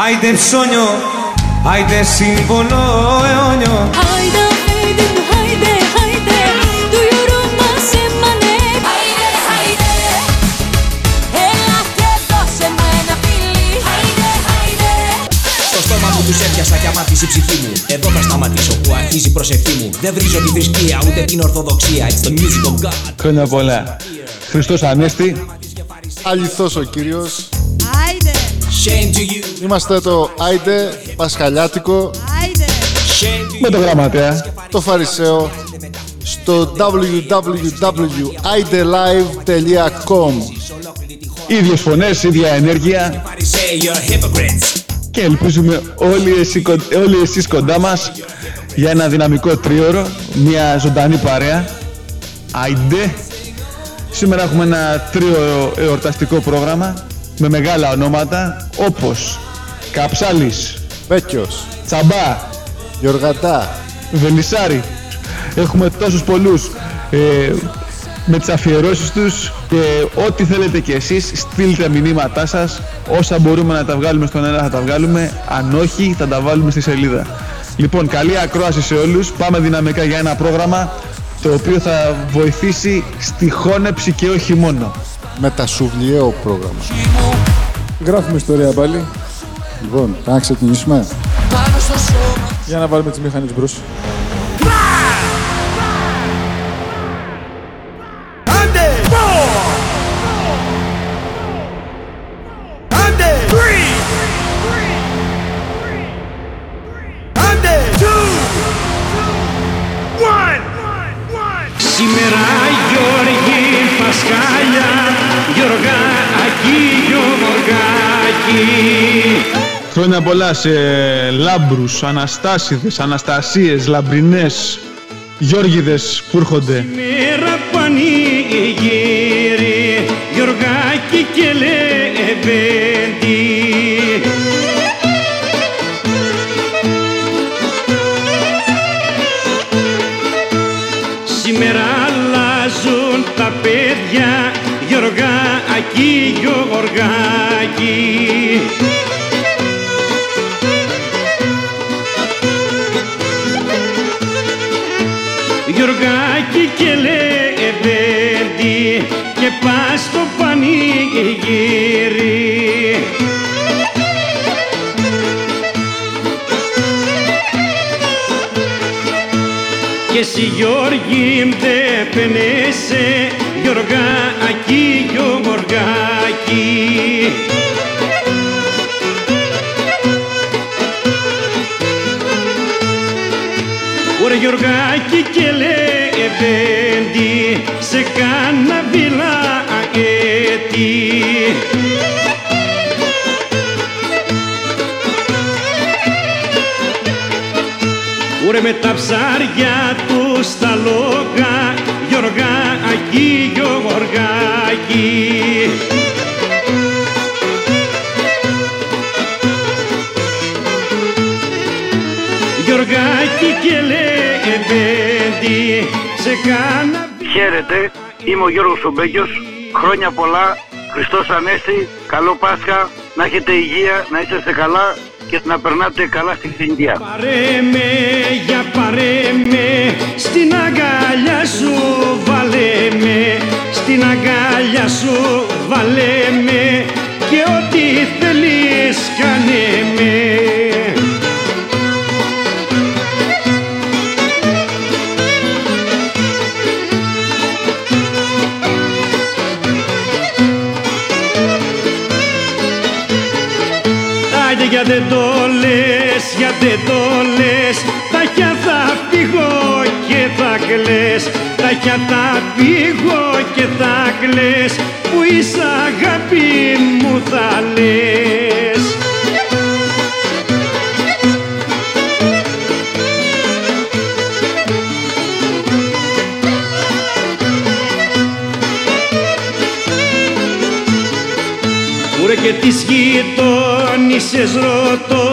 άιντε ψώνιο, άιντε σύμβολο αιώνιο. Άιντε, άιντε, άιντε, άιντε Του γιουρού μας έμανε. Άιντε, άιντε. Έλα και δώσε μου ένα φιλί Άιντε, άιντε. Στο στόμα μου τους έπιασα και αμάθησε η ψυχή μου. Εδώ θα σταματήσω που αρχίζει η προσευχή μου. Δεν βρίζω τη θρησκεία ούτε την ορθοδοξία. It's the music of God. Χρόνια πολλά. Χριστός Ανέστη. Αληθώς ο κύριος. Είμαστε το Άιντε Πασχαλιάτικο, άιντε shame to Με το γραμματέα. το Φαρισαίο, στο www.idelive.com Ίδιες φωνές, ίδια ενέργεια. Everybody say you're hypocrites Και ελπίζουμε όλοι, εσύ, κον- όλοι εσείς κοντά μας για ένα δυναμικό τρίωρο, μια ζωντανή παρέα. Άιντε. Σήμερα έχουμε ένα τρίωρο εορταστικό πρόγραμμα με μεγάλα ονόματα όπως Καψάλης, Πέκιος, Τσαμπά, Γιοργατά, Βελισάρη. Έχουμε τόσους πολλούς ε, με τις αφιερώσεις τους και ό,τι θέλετε κι εσείς στείλτε μηνύματά σας. Όσα μπορούμε να τα βγάλουμε στον ένα θα τα βγάλουμε αν όχι θα τα βάλουμε στη σελίδα. Λοιπόν καλή ακρόαση σε όλους. Πάμε δυναμικά για ένα πρόγραμμα το οποίο θα βοηθήσει στη χώνεψη και όχι μόνο μετασουβλιαίο πρόγραμμα. Γράφουμε ιστορία πάλι. Λοιπόν, θα ξεκινήσουμε. Για να βάλουμε τις μηχανές μπρος. Χρόνια πολλά σε λάμπρους, αναστάσιδες, αναστασίες, λαμπρινές, Γιώργιδες που έρχονται. Μέρα πανηγύρι Γιωργάκη και Λεβέντη. Σήμερα αλλάζουν τα παιδιά Γιωργάκη, Γιωργάκη Γιωργάκη πας στο πανηγύρι Και εσύ Γιώργη δε πενέσαι Γιωργάκη, Γιωργάκη Ωραία Γιωργάκη και Λεβέντη σε κάνα βιλαέτη Ωραία με τα ψάρια του στα λόγα Γιωργάκη, Γιωργάκη Γιωργάκη και Λεβέντη σε κάνα Χαίρετε, είμαι ο Γιώργος Ομπέκιος. Χρόνια πολλά, Χριστός Ανέστη, καλό Πάσχα, να έχετε υγεία, να είσαστε καλά και να περνάτε καλά στη Ινδία. Πάρε με, για πάρε με, στην αγκαλιά σου βάλε με, στην αγκαλιά σου βάλε με και ό,τι θέλεις κάνε με. Για δεν το λες, για δεν το λες. Και θα φύγω και θα κλαις. Ταχιά θα και θα κλαις. Που είσαι αγάπη μου θα λες. Ουρε και τη σκητώ ψώνισες ρωτώ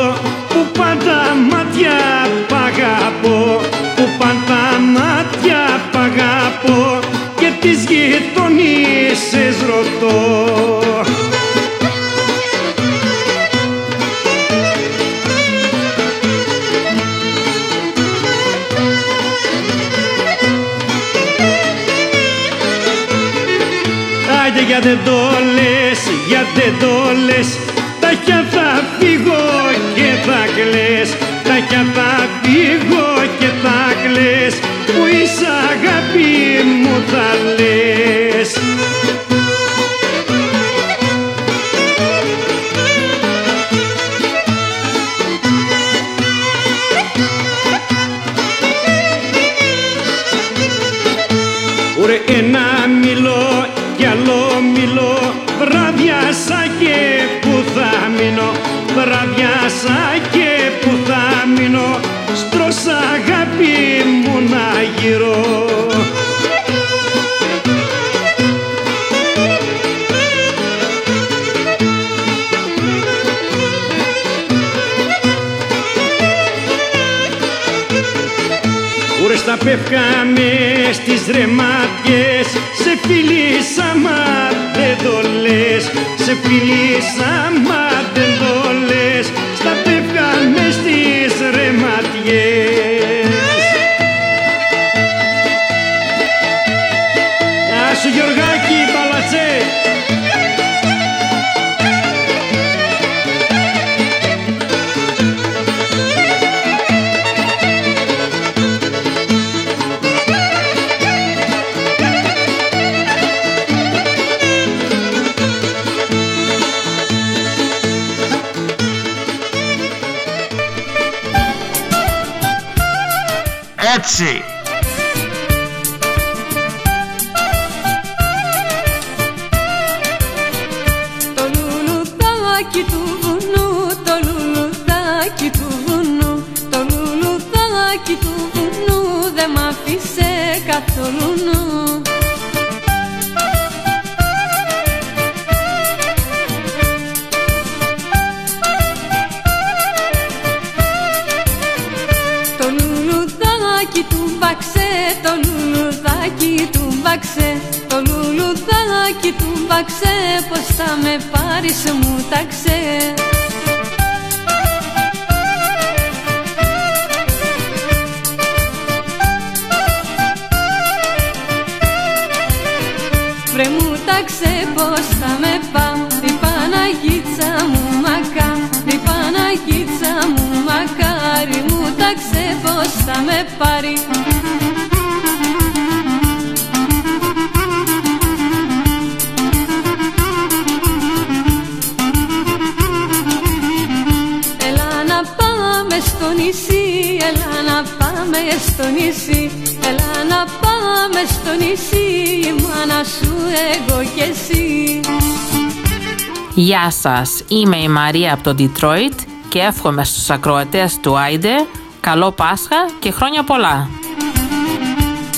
Μαρία από το Detroit και εύχομαι στους ακροατές του Άιντε καλό Πάσχα και χρόνια πολλά.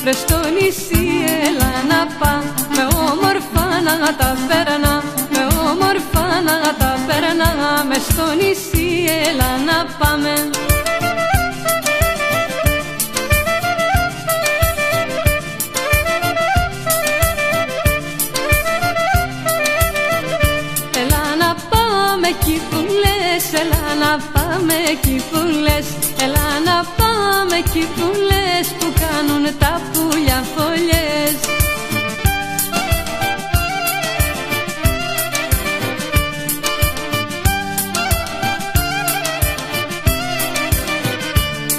Βρες στο νησί έλα να πά, με όμορφα να τα περνά, με όμορφα να τα περνά, μες στο νησί έλα να πάμε. εκεί που Έλα να πάμε εκεί που Που κάνουν τα πουλιά φωλιές.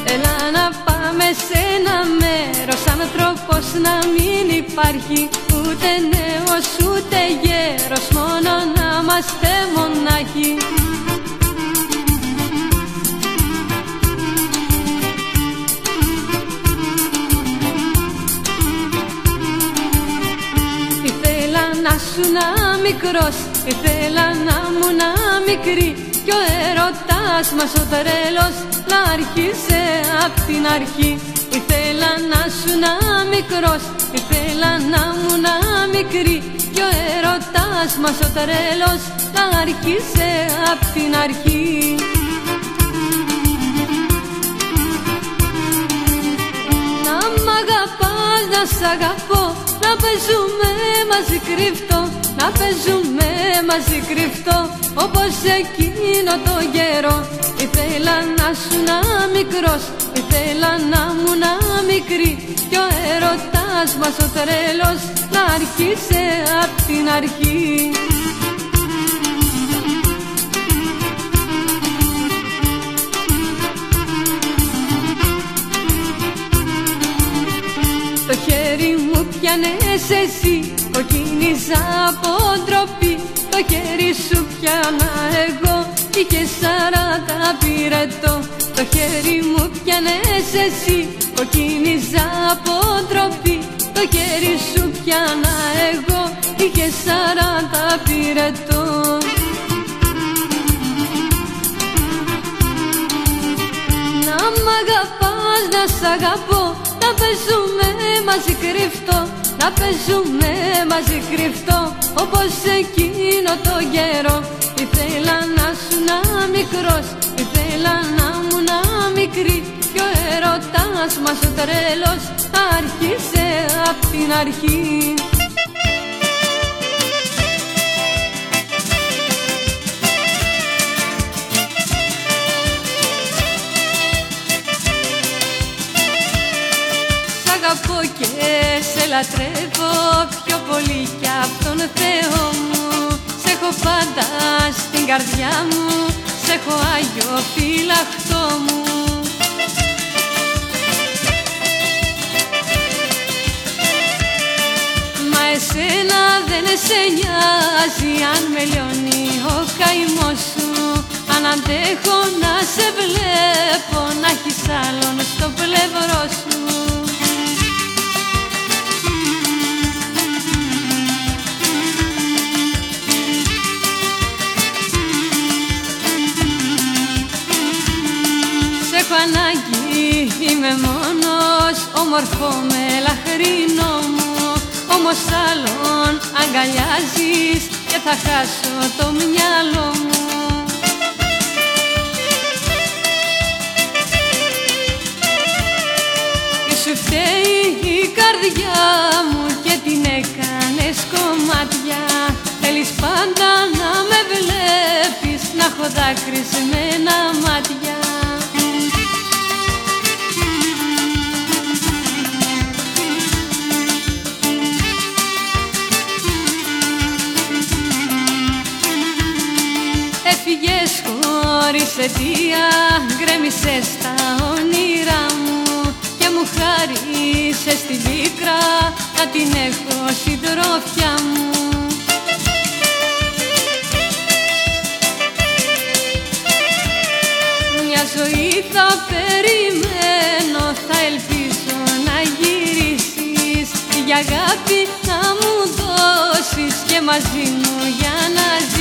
Έλα να πάμε σε ένα μέρος τρόπος να μην υπάρχει Ούτε νέος ούτε γέρος Μόνο να είμαστε μονάχοι. ήσουν μικρός Ήθελα να μου να μικρή. Κι ο έρωτάς μας ο τρέλος Να άρχισε απ' την αρχή. Ήθελα να σου να μικρός Ήθελα να μου να μικρή. Κι ο έρωτάς μας ο τρέλος Να άρχισε απ' την αρχή. Να μ' αγαπάς, να σ' αγαπώ Να παίζουμε μαζί κρύφτα. Να παίζουμε μαζί κρυφτό Όπως εκείνο το καιρό Ήθελα να σου να μικρός Ήθελα να μου να μικρή. Κι ο έρωτας μας ο τρέλος Να άρχισε απ' την αρχή μου πιάνες εσύ Κοκκίνησα από ντροπή Το χέρι σου πιάνα εγώ Είχε σαράντα πυρετό. Το χέρι μου πιάνες εσύ Κοκκίνησα από ντροπή Το χέρι σου πιάνα εγώ Είχε σαράντα πυρετό. Να μ' αγαπάς, να σ' αγαπώ Να παίζουμε μαζί κρυφτό Να παίζουμε μαζί κρυφτό Όπως εκείνο το καιρό Ήθελα να σου να μικρός Ήθελα να μου να μικρή. Κι ο έρωτας μας ο τρέλος Άρχισε απ' την αρχή και σε λατρεύω πιο πολύ κι απ' τον Θεό μου. Σ' έχω πάντα στην καρδιά μου Σ' έχω Άγιο φυλαχτό μου. Μα εσένα δεν σε νοιάζει αν με λιώνει ο καημός σου. Αν αντέχω να σε βλέπω να έχεις άλλον στο πλευρό σου είμαι μόνος Όμορφο με λαχρινό μου. Όμως άλλον αγκαλιάζεις Και θα χάσω το μυαλό μου. Τι σου φταίει η καρδιά μου Και την έκανες κομμάτια. Θέλεις πάντα να με βλέπεις Να έχω δάκρυσμένα μάτια χωρίς αιτία, γκρέμισες τα όνειρά μου και μου χάρισες τη πίκρα να την έχω συντρόφια μου. Μια ζωή θα περιμένω, θα ελπίζω να γυρίσεις για αγάπη να μου δώσεις και μαζί μου για να ζήσεις.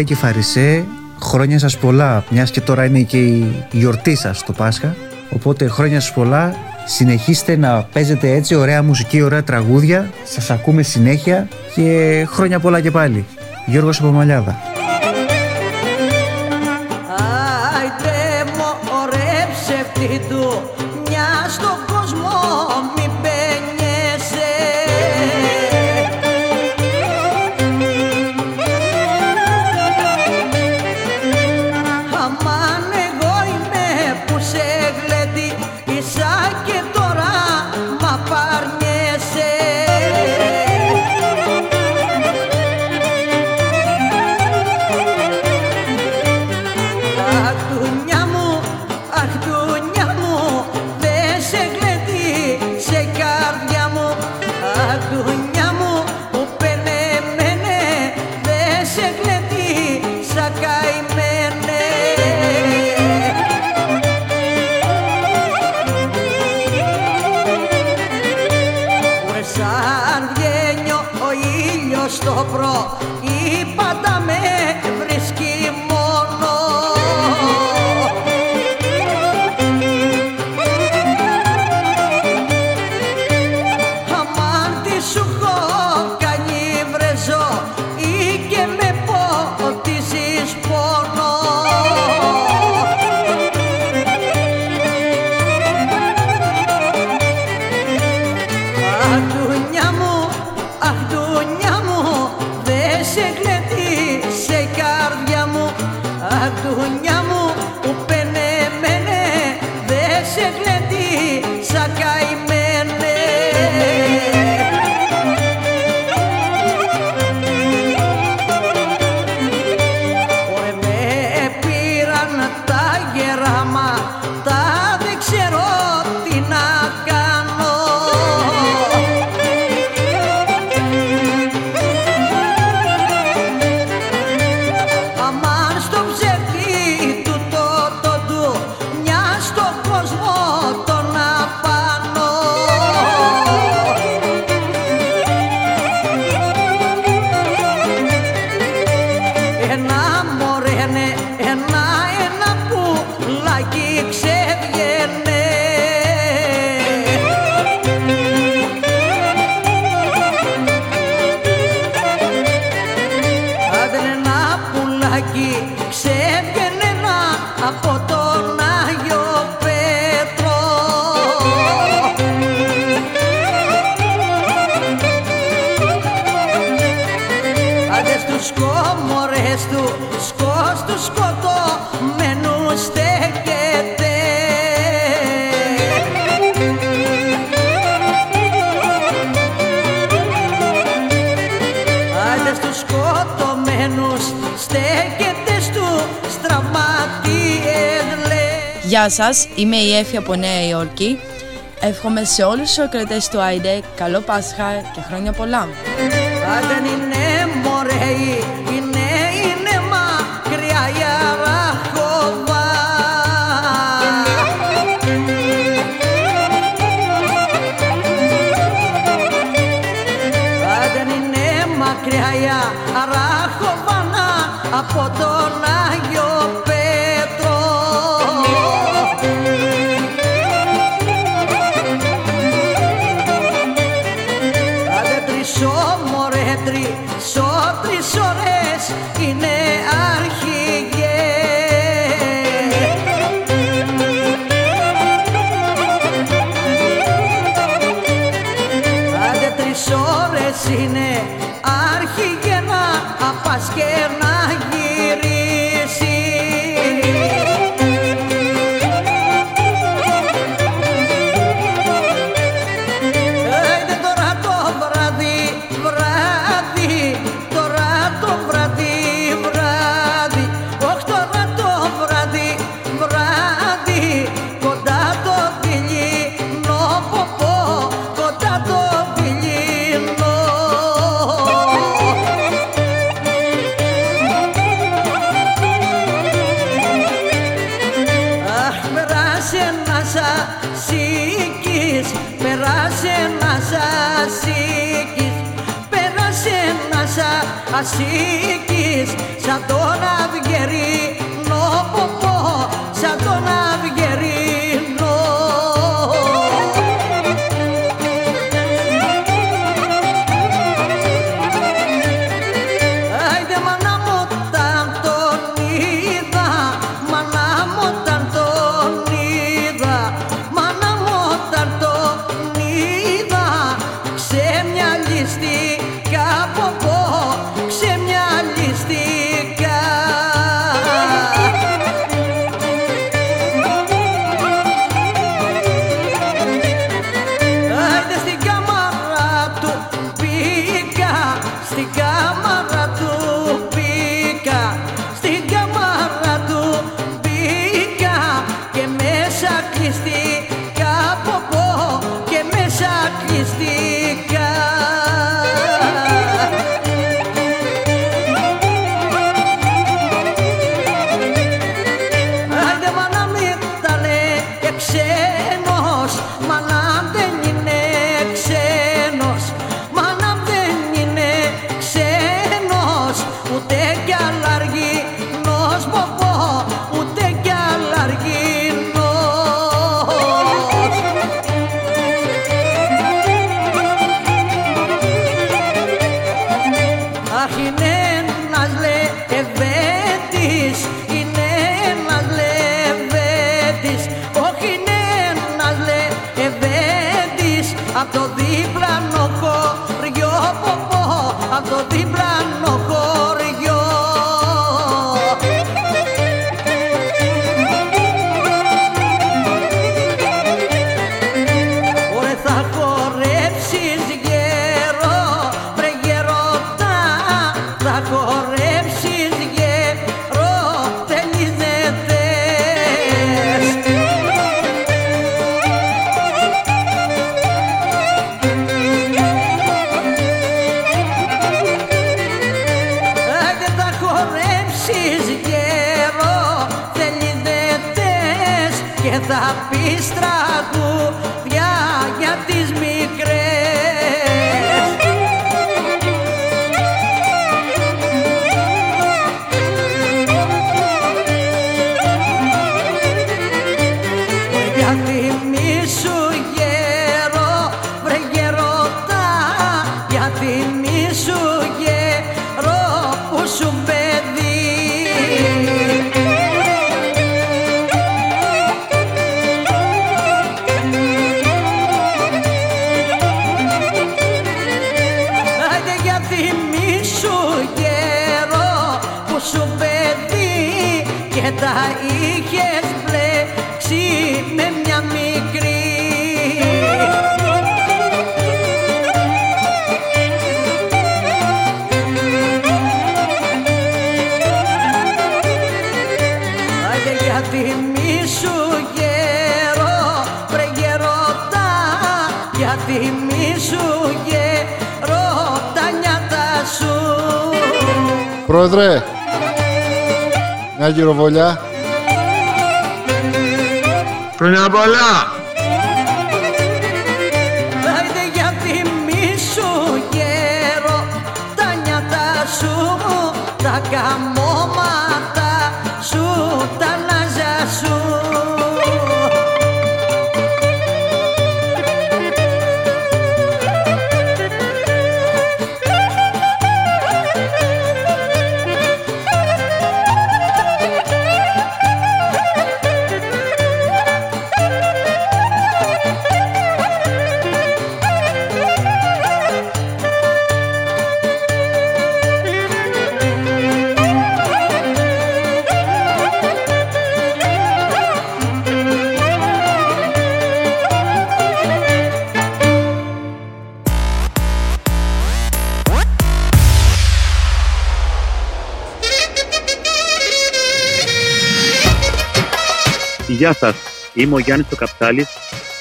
Γαλιλαία και φαρισέ, χρόνια σας πολλά, μιας και τώρα είναι και η γιορτή σας το Πάσχα. Οπότε χρόνια σας πολλά, συνεχίστε να παίζετε έτσι ωραία μουσική, ωραία τραγούδια, σας ακούμε συνέχεια και χρόνια πολλά και πάλι. Γιώργος Απομαλιάδα. Σας είμαι η Έφη από Νέα Υόρκη. Εύχομαι σε όλους τους ακροτές του Άιντε καλό Πάσχα και χρόνια πολλά. δεν είναι μωρέοι, είναι, είναι μακριά η Αραχοβά. είναι μακριά η Αραχοβάνα από το μια Γεια σας, είμαι ο Γιάννης ο Καπτάλης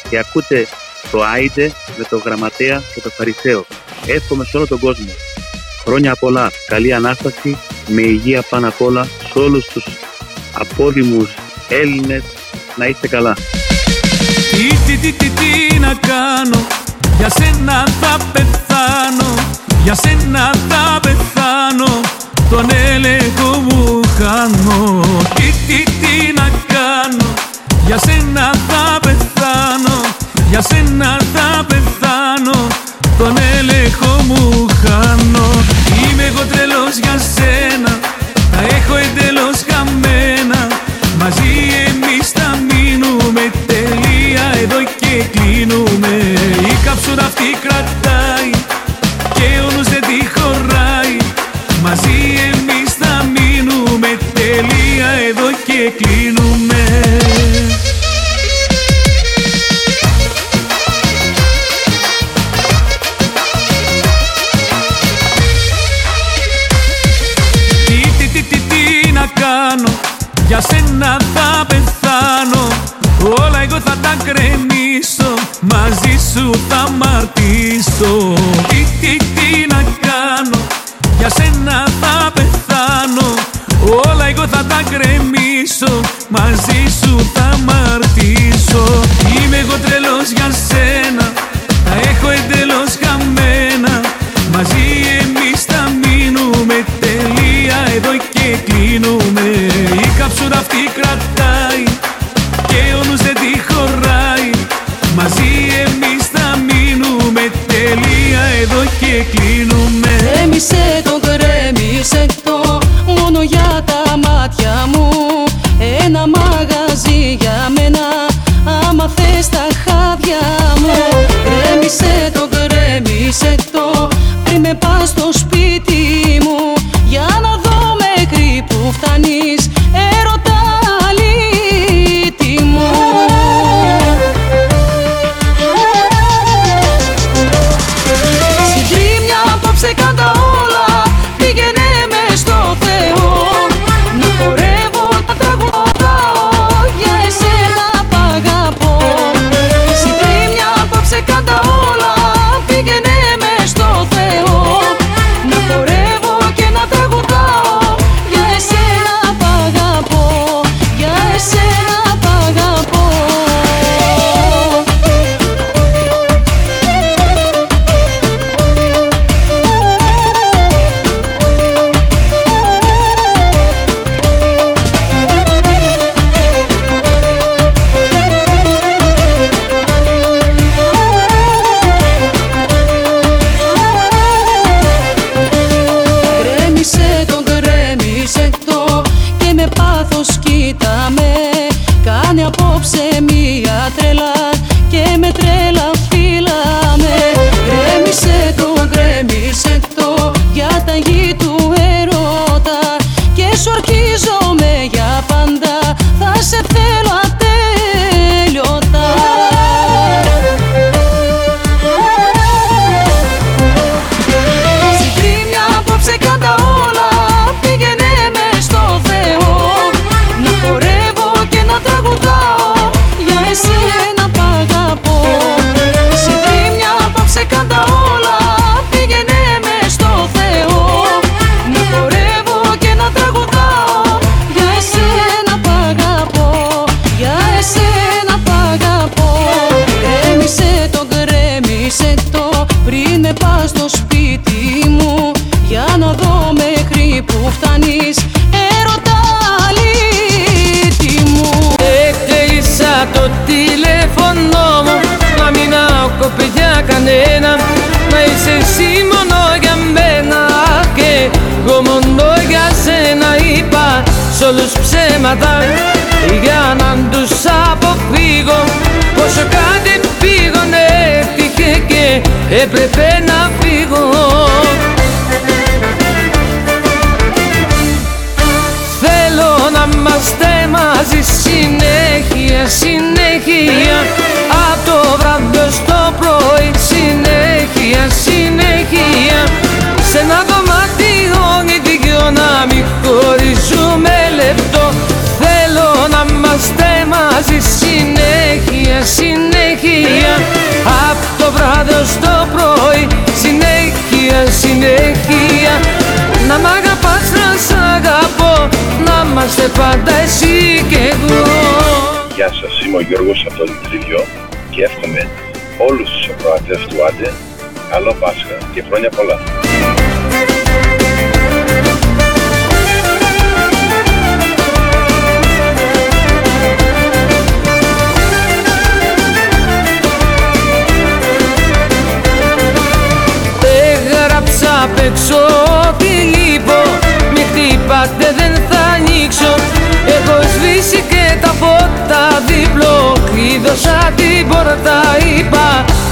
και ακούτε το Άιντε με το Γραμματέα και το Φαρισαίο. Εύχομαι σε όλο τον κόσμο. Χρόνια πολλά, καλή Ανάσταση, με υγεία πάνω απ' όλα σε όλους τους απόδημους Έλληνες να είστε καλά. Τι, τι, τι, τι, τι να κάνω Για σένα θα πεθάνω Για σένα θα πεθάνω Τον έλεγχο μου χάνω Τι, τι, τι να κάνω Για σένα θα πεθάνω Για σένα θα πεθάνω. Τον έλεγχο μου χάνω. Είμαι εγώ τρελός για σένα Τα έχω εντελώς χαμένα. Μαζί εμείς θα μείνουμε τελεία εδώ και κλείνουμε. Η κάψουρα αυτή κρατάει και ο νους δεν τη χωράει. Μαζί εμείς θα μείνουμε τελεία εδώ και κλείνουμε θα τα κρεμίσω Μαζί σου θα μαρτήσω Τι, τι, τι να κάνω Για σένα θα πεθάνω. Όλα εγώ θα τα κρεμίσω Μαζί σου θα μαρτήσω Είμαι εγώ τρελός για σένα Τα έχω εντελώς χαμένα. Μαζί εμείς θα μείνουμε τελεία εδώ και κλείνουμε. Η κάψουρα αυτή κρατάει και κλείνουμε Κρέμισε και έπρεπε συνέχεια, συνέχεια Να μ' αγαπάς, να σ' αγαπώ Να είμαστε πάντα εσύ και εγώ Γεια σας, είμαι ο Γιώργος από το Λιτρίδιο και εύχομαι όλους τους ακροατές του Άντε καλό Πάσχα και χρόνια πολλά. Απ' έξω τι λείπω Μη χτυπάτε δεν θα ανοίξω. Έχω σβήσει και τα φώτα διπλό Κλείδωσα την πόρτα είπα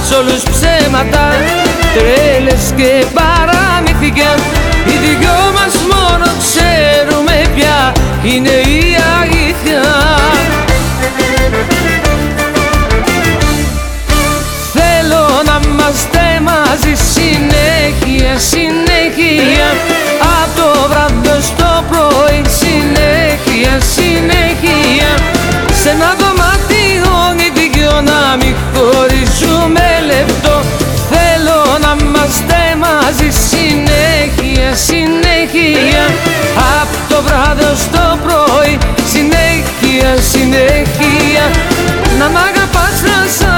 Σ' όλους ψέματα. Τρέλες και παραμύθια Οι δυο μας μόνο ξέρουμε πια Είναι η αλήθεια είμαστε μαζί συνέχεια, συνέχεια. Από το βράδυ στο πρωί συνέχεια, συνέχεια. Σε ένα δωμάτιο οι δυο να μην χωρίζουμε λεπτό. Θέλω να είμαστε μαζί συνέχεια, συνέχεια. Από το βράδυ στο πρωί συνέχεια, συνέχεια. Να μ' αγαπάς, να σ' αγαπώ Να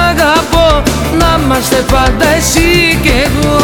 είμαστε πάντα εσύ και εγώ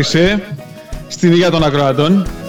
ξέρουμε Στην υγεία μας Φαρισέ, στην υγεία των ακροατών.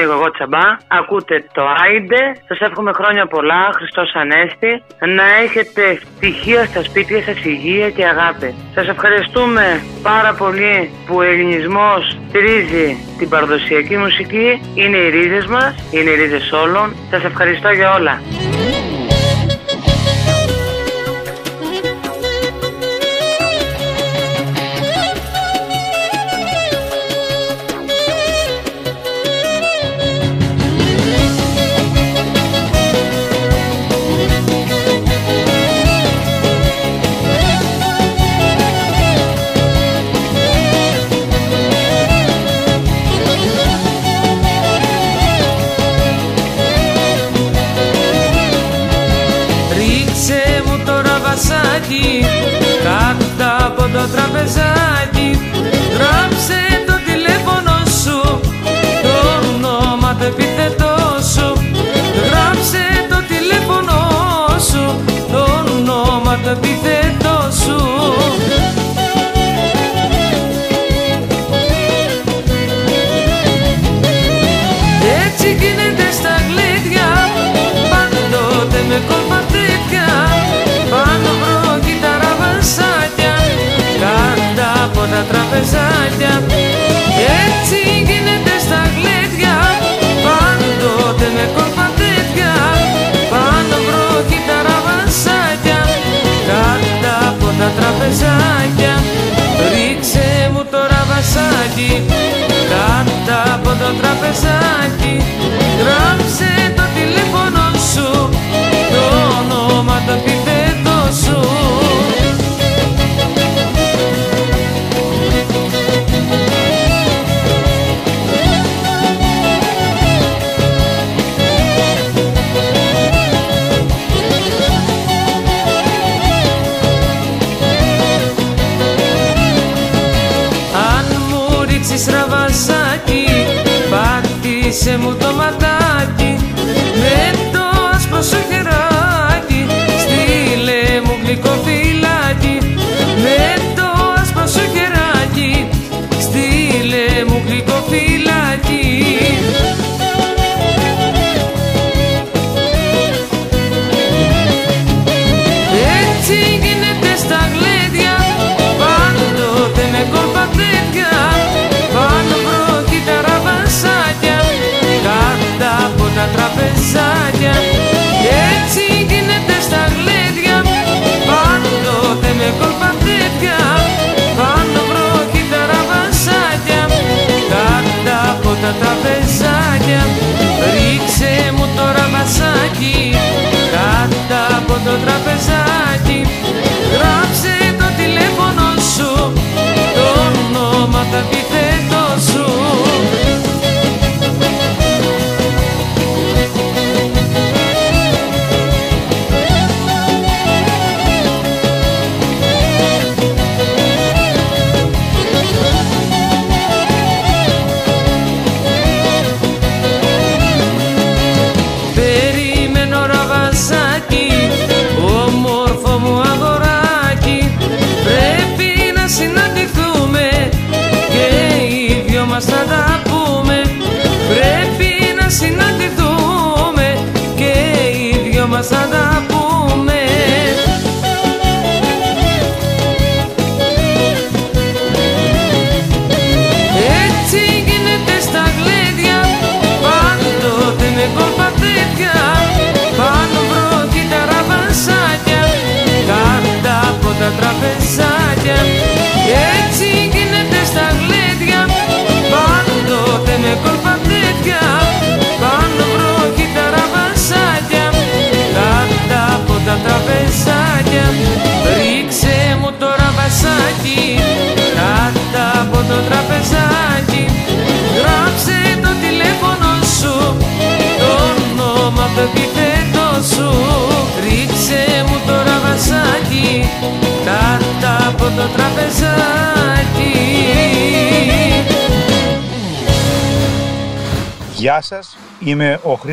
εγώ τσαμπά. Ακούτε το Άιντε. Σας εύχομαι χρόνια πολλά. Χριστός Ανέστη. Να έχετε ευτυχία στα σπίτια σας, υγεία και αγάπη. Σας ευχαριστούμε πάρα πολύ που ο ελληνισμός στηρίζει την παραδοσιακή μουσική. Είναι οι ρίζες μας, είναι οι ρίζες όλων. Σας ευχαριστώ για όλα.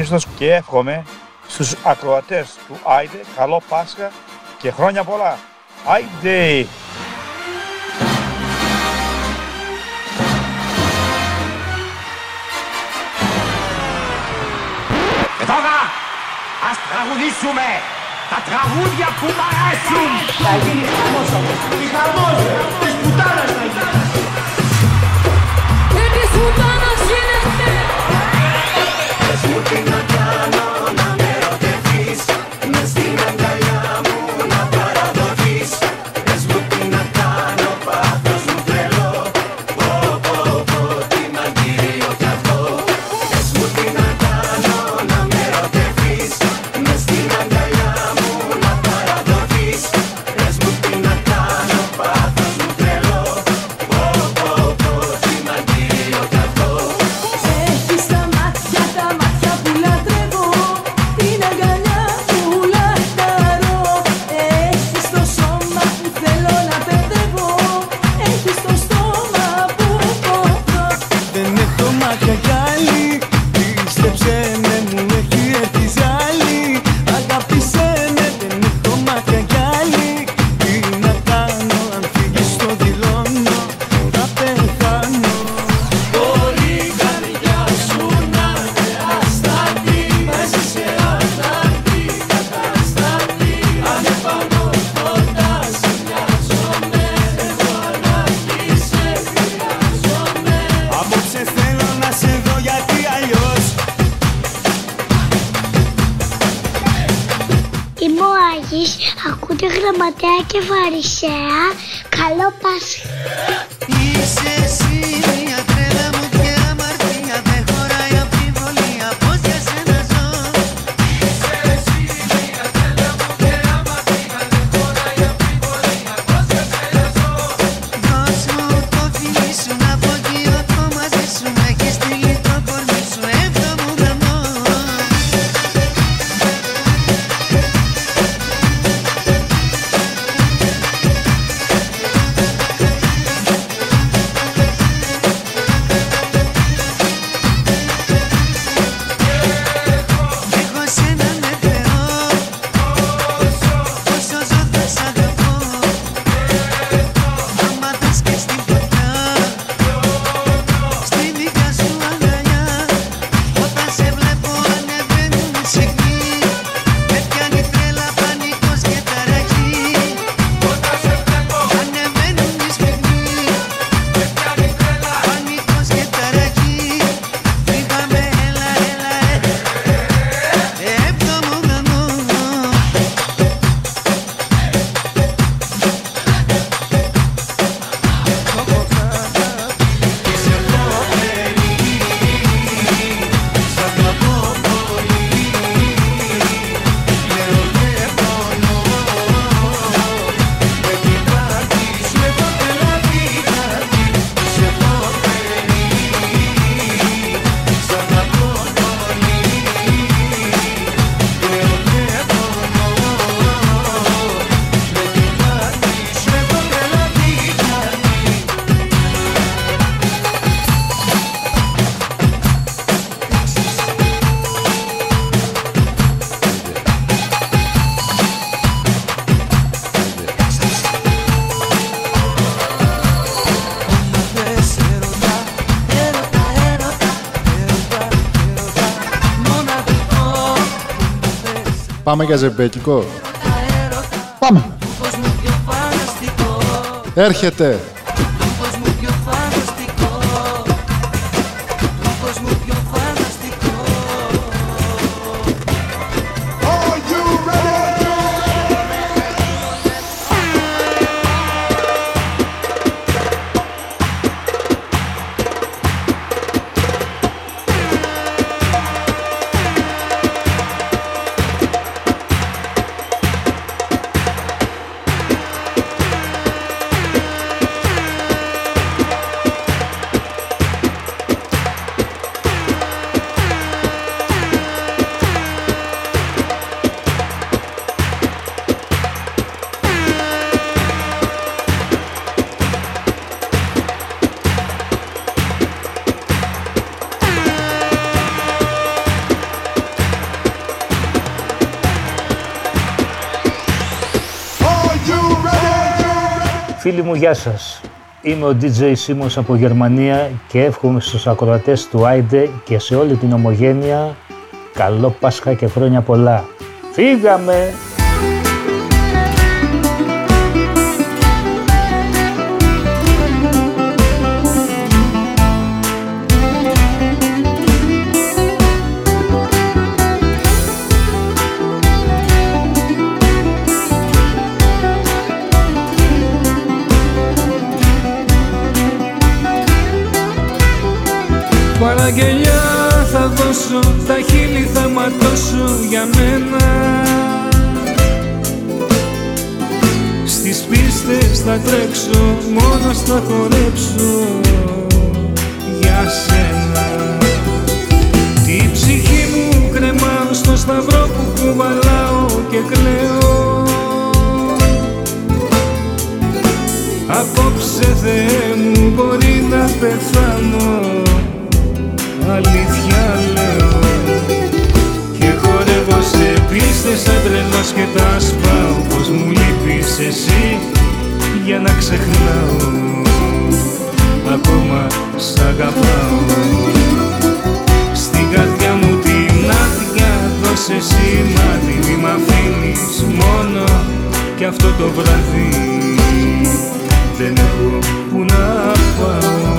Χριστός και εύχομαι στους ακροατές του Άιντε καλό Πάσχα και χρόνια πολλά. Άιντε! Και τώρα ας τραγουδήσουμε τα τραγούδια που μ' αρέσουν. Θα γίνει χαμός όμως. Η χαμός της πουτάνας θα γίνει. Είναι πουτάνα. Porque na cara Tomate acá que varixé. Πάμε για ζεμπέκικο. Πάμε. Έρχεται μου, γεια σας. Είμαι ο DJ Σίμος από Γερμανία και εύχομαι στους ακροατές του Άιντε και σε όλη την ομογένεια καλό Πάσχα και χρόνια πολλά. Φύγαμε! Παραγγελιά θα δώσω, τα χείλη θα ματώσω για μένα. Στις πίστες θα τρέξω, μόνος θα χορέψω για σένα. Τη ψυχή μου κρεμάω στο σταυρό που κουβαλάω και κλαίω. Απόψε Θεέ μου μπορεί να πεθάνω αλήθεια λέω. Και χορεύω σε πίστες σαν τρελός και τα σπάω. Πως μου λείπεις εσύ για να ξεχνάω. Ακόμα σ' αγαπάω. Στην καρδιά μου την άδεια δώσε σημάδι Μη μ' αφήνεις μόνο κι αυτό το βράδυ. Δεν έχω που να πάω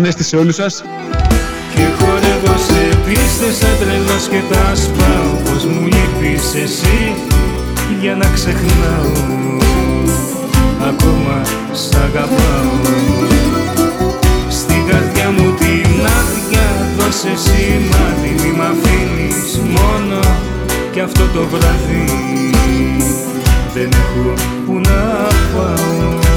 Ανέστη σε όλους σας. Και χορεύω σε πίστες σαν τρελός και τα σπάω Πως μου λείπεις εσύ για να ξεχνάω. Ακόμα σ' αγαπάω. Στην καρδιά μου την άδεια δώσε σημάδι Μη μ' αφήνεις μόνο κι αυτό το βράδυ. Δεν έχω που να πάω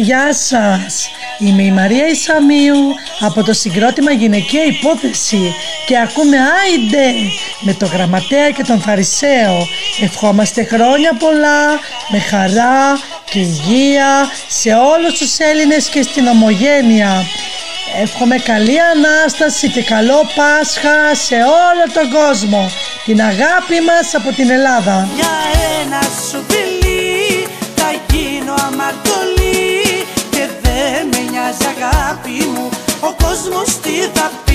Γεια σας! Είμαι η Μαρία Ισαμίου από το συγκρότημα Γυναικεία Υπόθεση και ακούμε Άιντε με το Γραμματέα και τον Φαρισαίο. Ευχόμαστε χρόνια πολλά, με χαρά και υγεία σε όλους τους Έλληνες και στην ομογένεια. Εύχομαι καλή Ανάσταση και καλό Πάσχα σε όλο τον κόσμο. Την αγάπη μας από την Ελλάδα. Για ένα ο κόσμος τι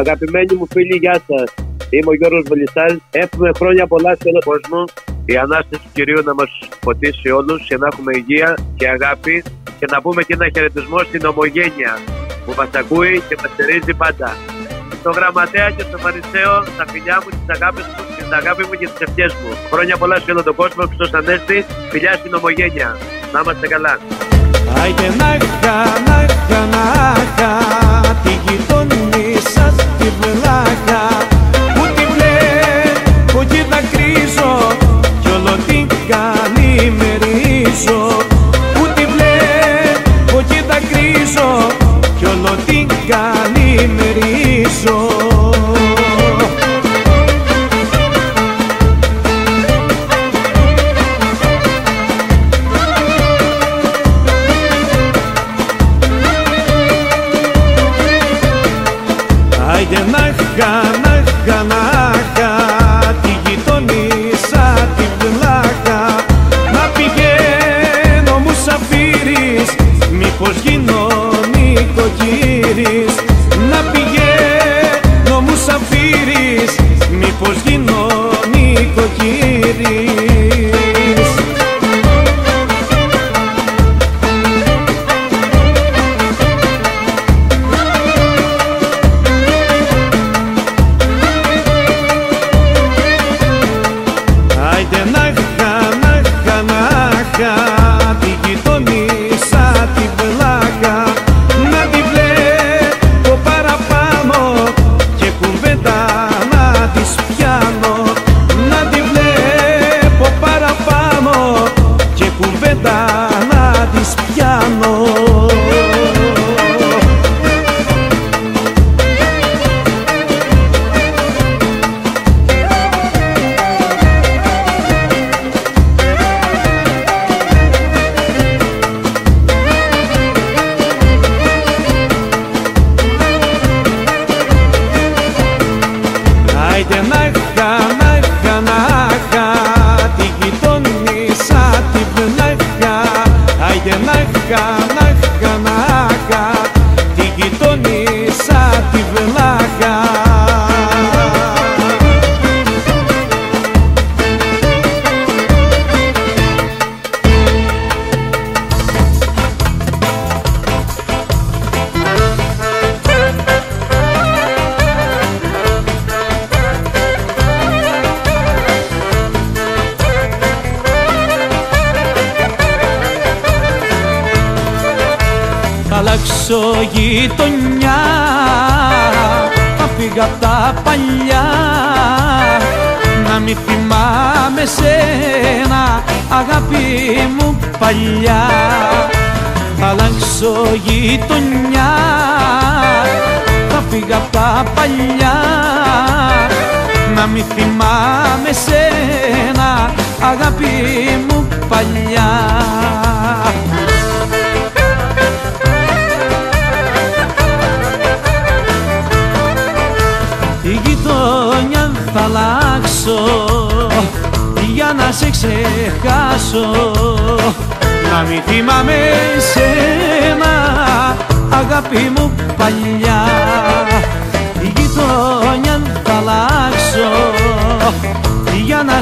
Αγαπημένοι μου φίλοι, γεια σας. Είμαι ο Γιώργος Βελισσάλης. Εύχομαι χρόνια πολλά σε όλο τον κόσμο. Η Ανάσταση του Κυρίου να μας φωτίσει όλους και να έχουμε υγεία και αγάπη και να πούμε και ένα χαιρετισμό στην ομογένεια που μας ακούει και μας στηρίζει πάντα. Στο γραμματέα και στο Φαρισαίο, τα φιλιά μου, τις αγάπες μου, την αγάπη μου και τις ευχές μου. Χρόνια πολλά σε όλο τον κόσμο, Χριστός Ανέστη, φιλιά στην ομογένεια. Να είμαστε καλά. Άιντε νάχα, νάχα, νάχα Τη γειτονίσα τη βλάχα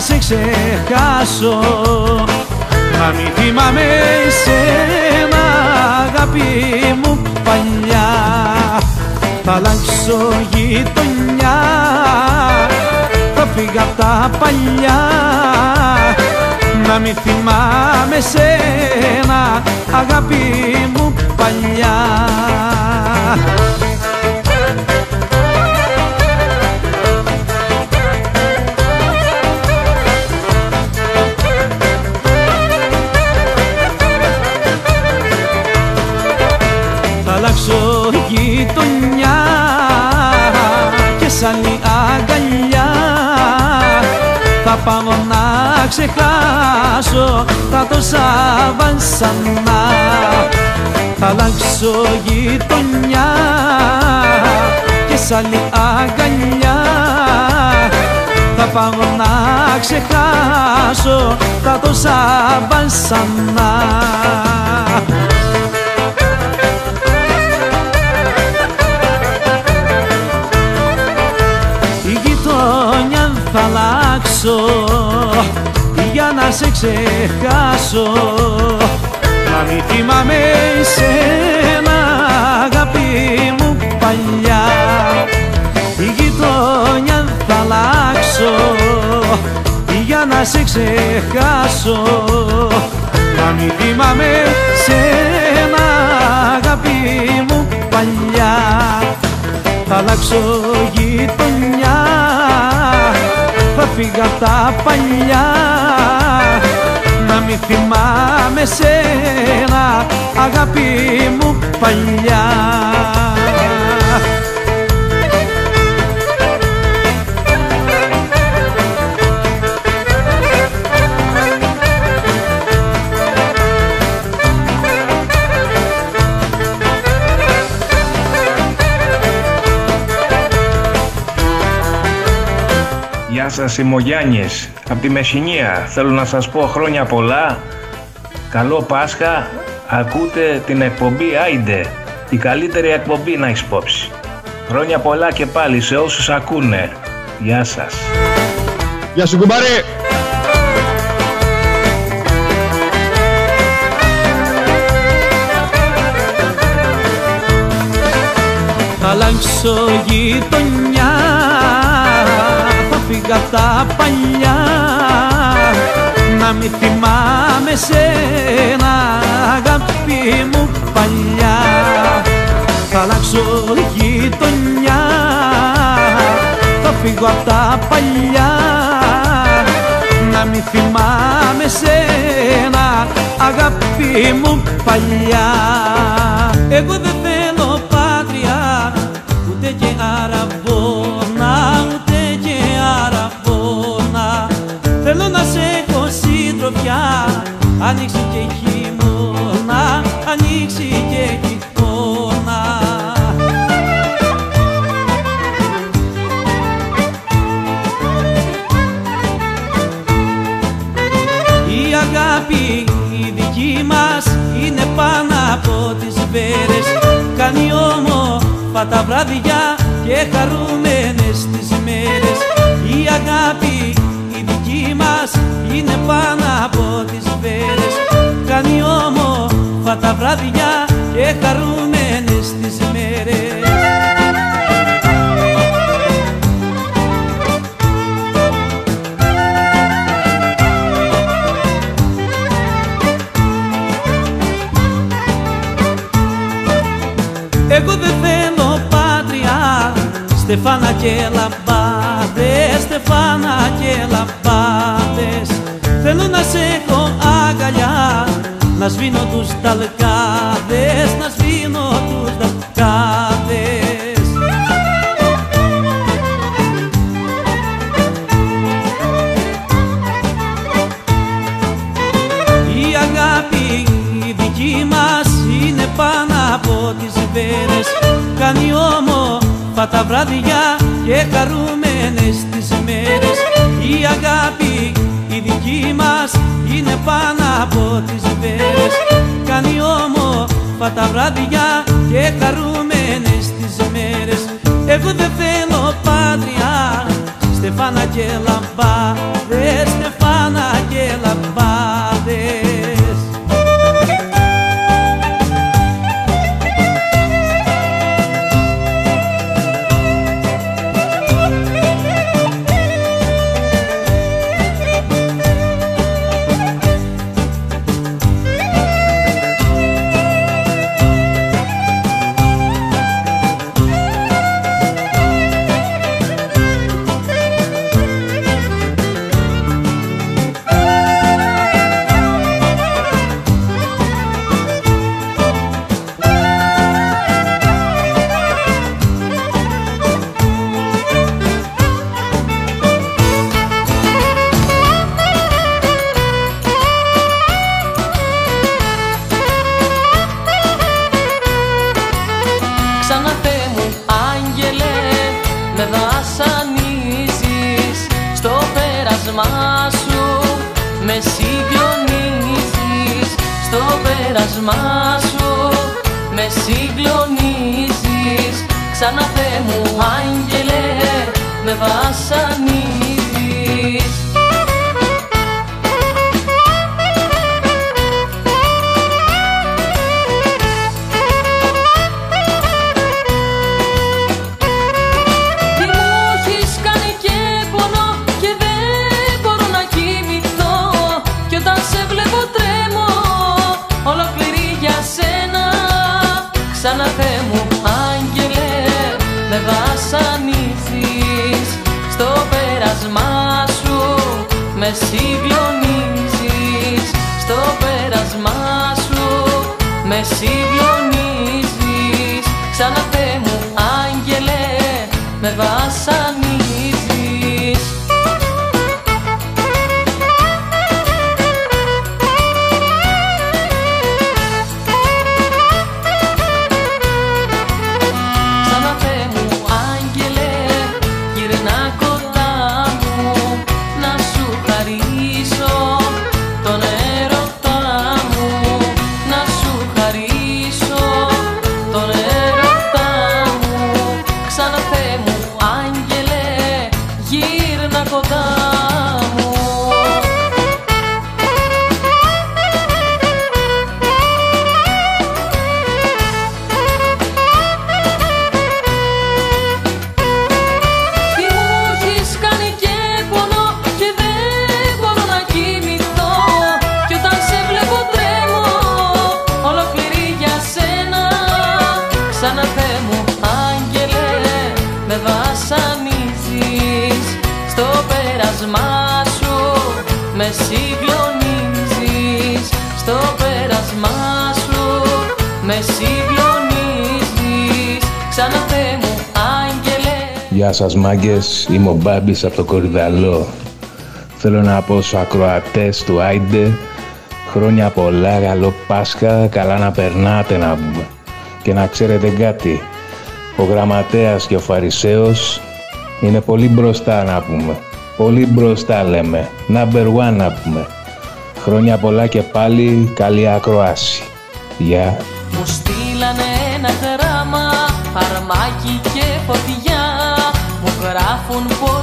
σε ξεχάσω. Να μην θυμάμαι σένα αγάπη μου παλιά. Θα αλλάξω γειτονιά θα φύγω απ' τα παλιά. Να μην θυμάμαι σένα αγάπη μου παλιά ξεχάσω τα τόσα βασανά θα αλλάξω γειτονιά και σαν η αγκαλιά. Θα πάω να ξεχάσω τα τόσα βασανά Η γειτονιά θα αλλάξω για να σε ξεχάσω. Να μην θυμάμαι σένα αγάπη μου παλιά. Η γειτονιά θα αλλάξω για να σε ξεχάσω. Να μην θυμάμαι σένα αγάπη μου παλιά. Θα αλλάξω γειτονιά θα φύγω απ' τα παλιά. Να μην θυμάμαι σένα αγάπη μου παλιά Γεια σας είμαι ο Γιάννης. Από τη Μεσσηνία θέλω να σας πω χρόνια πολλά. Καλό Πάσχα. Ακούτε την εκπομπή Άιντε η καλύτερη εκπομπή να έχεις υπόψη. Χρόνια πολλά και πάλι σε όσους ακούνε. Γεια σας. Γεια σου κουμπάρε! Θα αλλάξω γειτονιά Θα φύγω απ' τα παλιά Να μην θυμάμαι σένα αγάπη μου παλιά. Θα αλλάξω γειτονιά Θα φύγω απ' τα παλιά Να μην θυμάμαι σένα αγάπη μου παλιά. Εγώ δεν θέλω πάτρια ούτε και αραβόνα ανοίξει και χειμώνα ανοίξει και χειμώνα Η αγάπη η δική μας είναι πάνω από τις βέρες Κάνει όμορφα τα βράδια και χαρούμενες τις μέρες. Η αγάπη είναι πάνω από τις φέρες. Κάνει όμορφα τα βράδια και χαρούμενες τις μέρες. Εγώ δεν θέλω πάτρια, στεφάνα και λαμπά. Στεφάνα και λαμπάδες Θέλω να σε έχω αγκαλιά. Να σβήνω τους ταλκάδες, να σβήνω τους ταλκάδες Η αγάπη η δική μας είναι πάνω από τις βέρες. Κάνει όμορφα τα βράδια και χαρούμενες τις μέρες Η αγάπη η δική μας είναι πάνω από τις βέρες Κάνει όμορφα τα βράδια και χαρούμενες τις μέρες. Εγώ δεν θέλω πάτρια Στεφάνα και λαμπάδες, μάγκες, είμαι ο Μπάμπης από το Κορυδαλό. Θέλω να πω στους ακροατές του Άιντε χρόνια πολλά, καλό Πάσχα, καλά να περνάτε να πούμε. Και να ξέρετε κάτι, ο γραμματέας και ο Φαρισαίος είναι πολύ μπροστά να πούμε. Πολύ μπροστά λέμε, number one να πούμε. Χρόνια πολλά και πάλι καλή ακροάση. Γεια. Μου γράφουν πως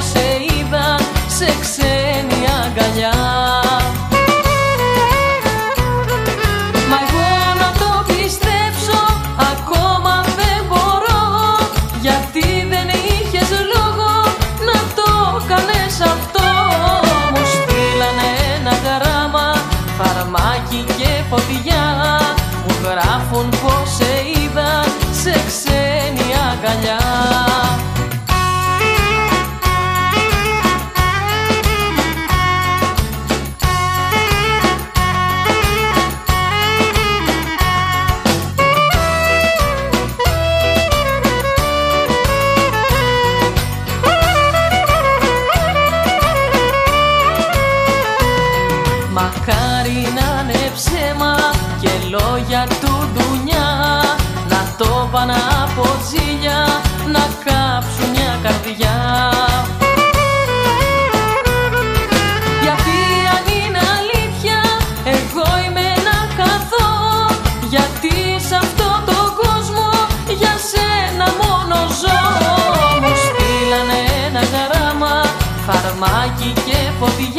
φωτιά Μου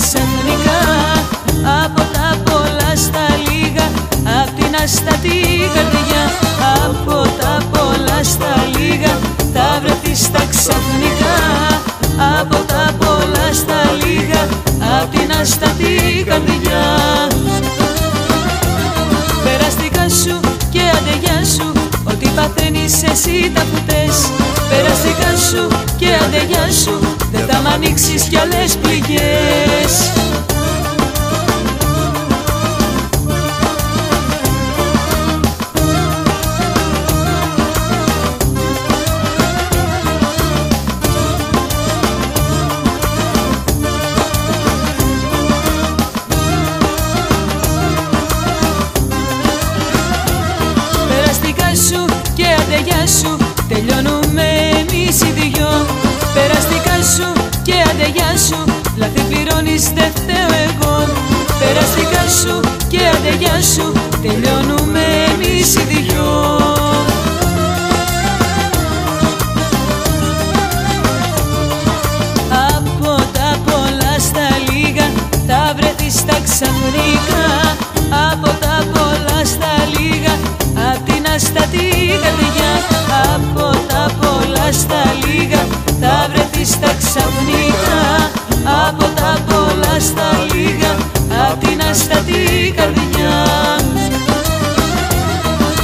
ξαφνικά Από τα πολλά στα λίγα απ' την αστατή καρδιά Από τα πολλά στα λίγα θα βρεθείς τα ξαφνικά Από τα πολλά στα λίγα απ' την αστατή καρδιά. Περαστικά σου και αντεγιά σου Ό,τι παθαίνεις εσύ τα φταίς Περαστικά σου και αντεγιά σου Δεν θα μ' ανοίξεις κι άλλες την αστατή καρδιά Από τα πολλά στα λίγα θα βρεθείς τα ξαφνικά. Από τα πολλά στα λίγα απ' την αστατή καρδιά.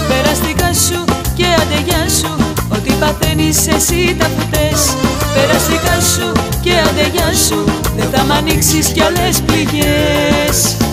Περαστικά σου και αντεγιά σου Ό,τι παθαίνεις εσύ τα φταίς Περαστικά σου και αντεγιά σου Δεν θα μ' ανοίξεις κι άλλες πληγές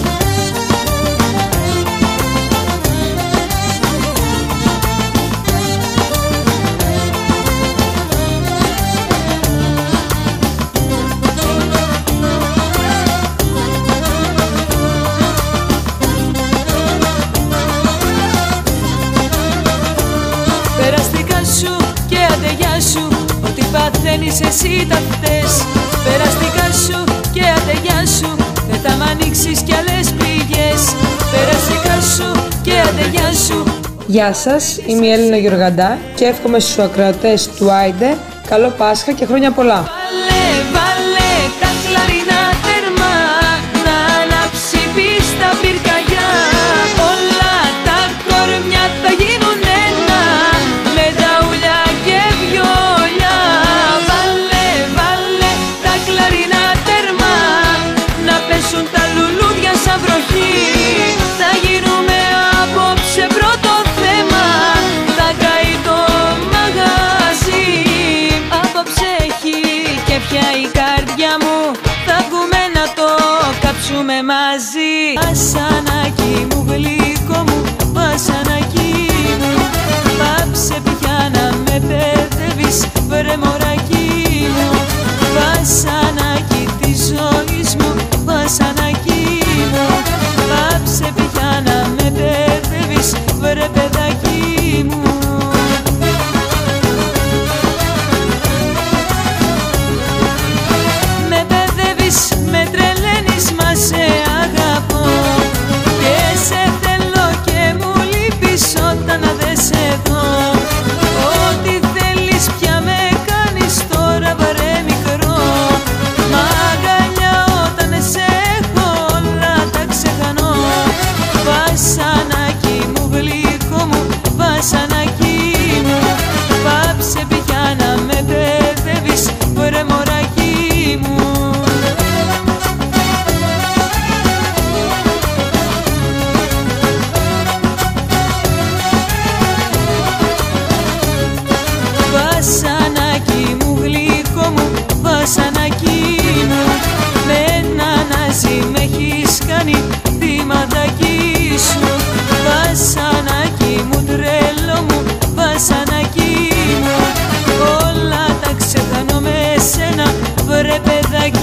κάνεις εσύ τα φταίς Περαστικά σου και ατεγιά σου Δεν θα μ' ανοίξεις κι άλλες πληγές. Περαστικά σου και ατεγιά σου. Γεια σας, είμαι η Έλληνα Γιουργαντά και εύχομαι στους ακροατές του Άιντε καλό Πάσχα και χρόνια πολλά. ρε μωρακί Like.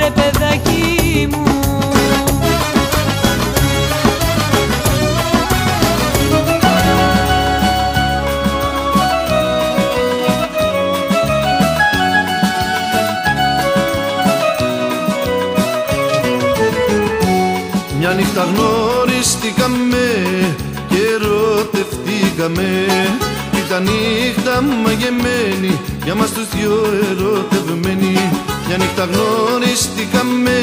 ρε παιδάκι μου. Μια νύχτα γνωριστήκαμε και ερωτευτήκαμε ήταν νύχτα μαγεμένη για μας τους δυο μια νύχτα γνωριστήκαμε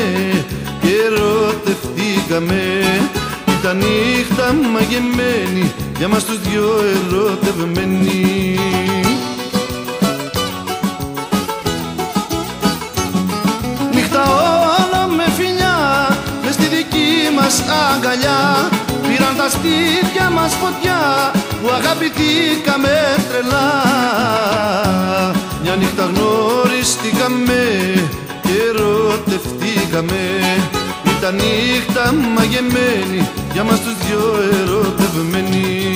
και ερωτευτήκαμε Ήταν νύχτα μαγεμένη για μας τους δυο ερωτευμένοι μας τη μας φωτιά που αγαπηθήκαμε τρελά. Μια νύχτα γνωριστήκαμε και ερωτευτήκαμε. Ήταν νύχτα μαγεμένη για μας τους δυο ερωτευμένοι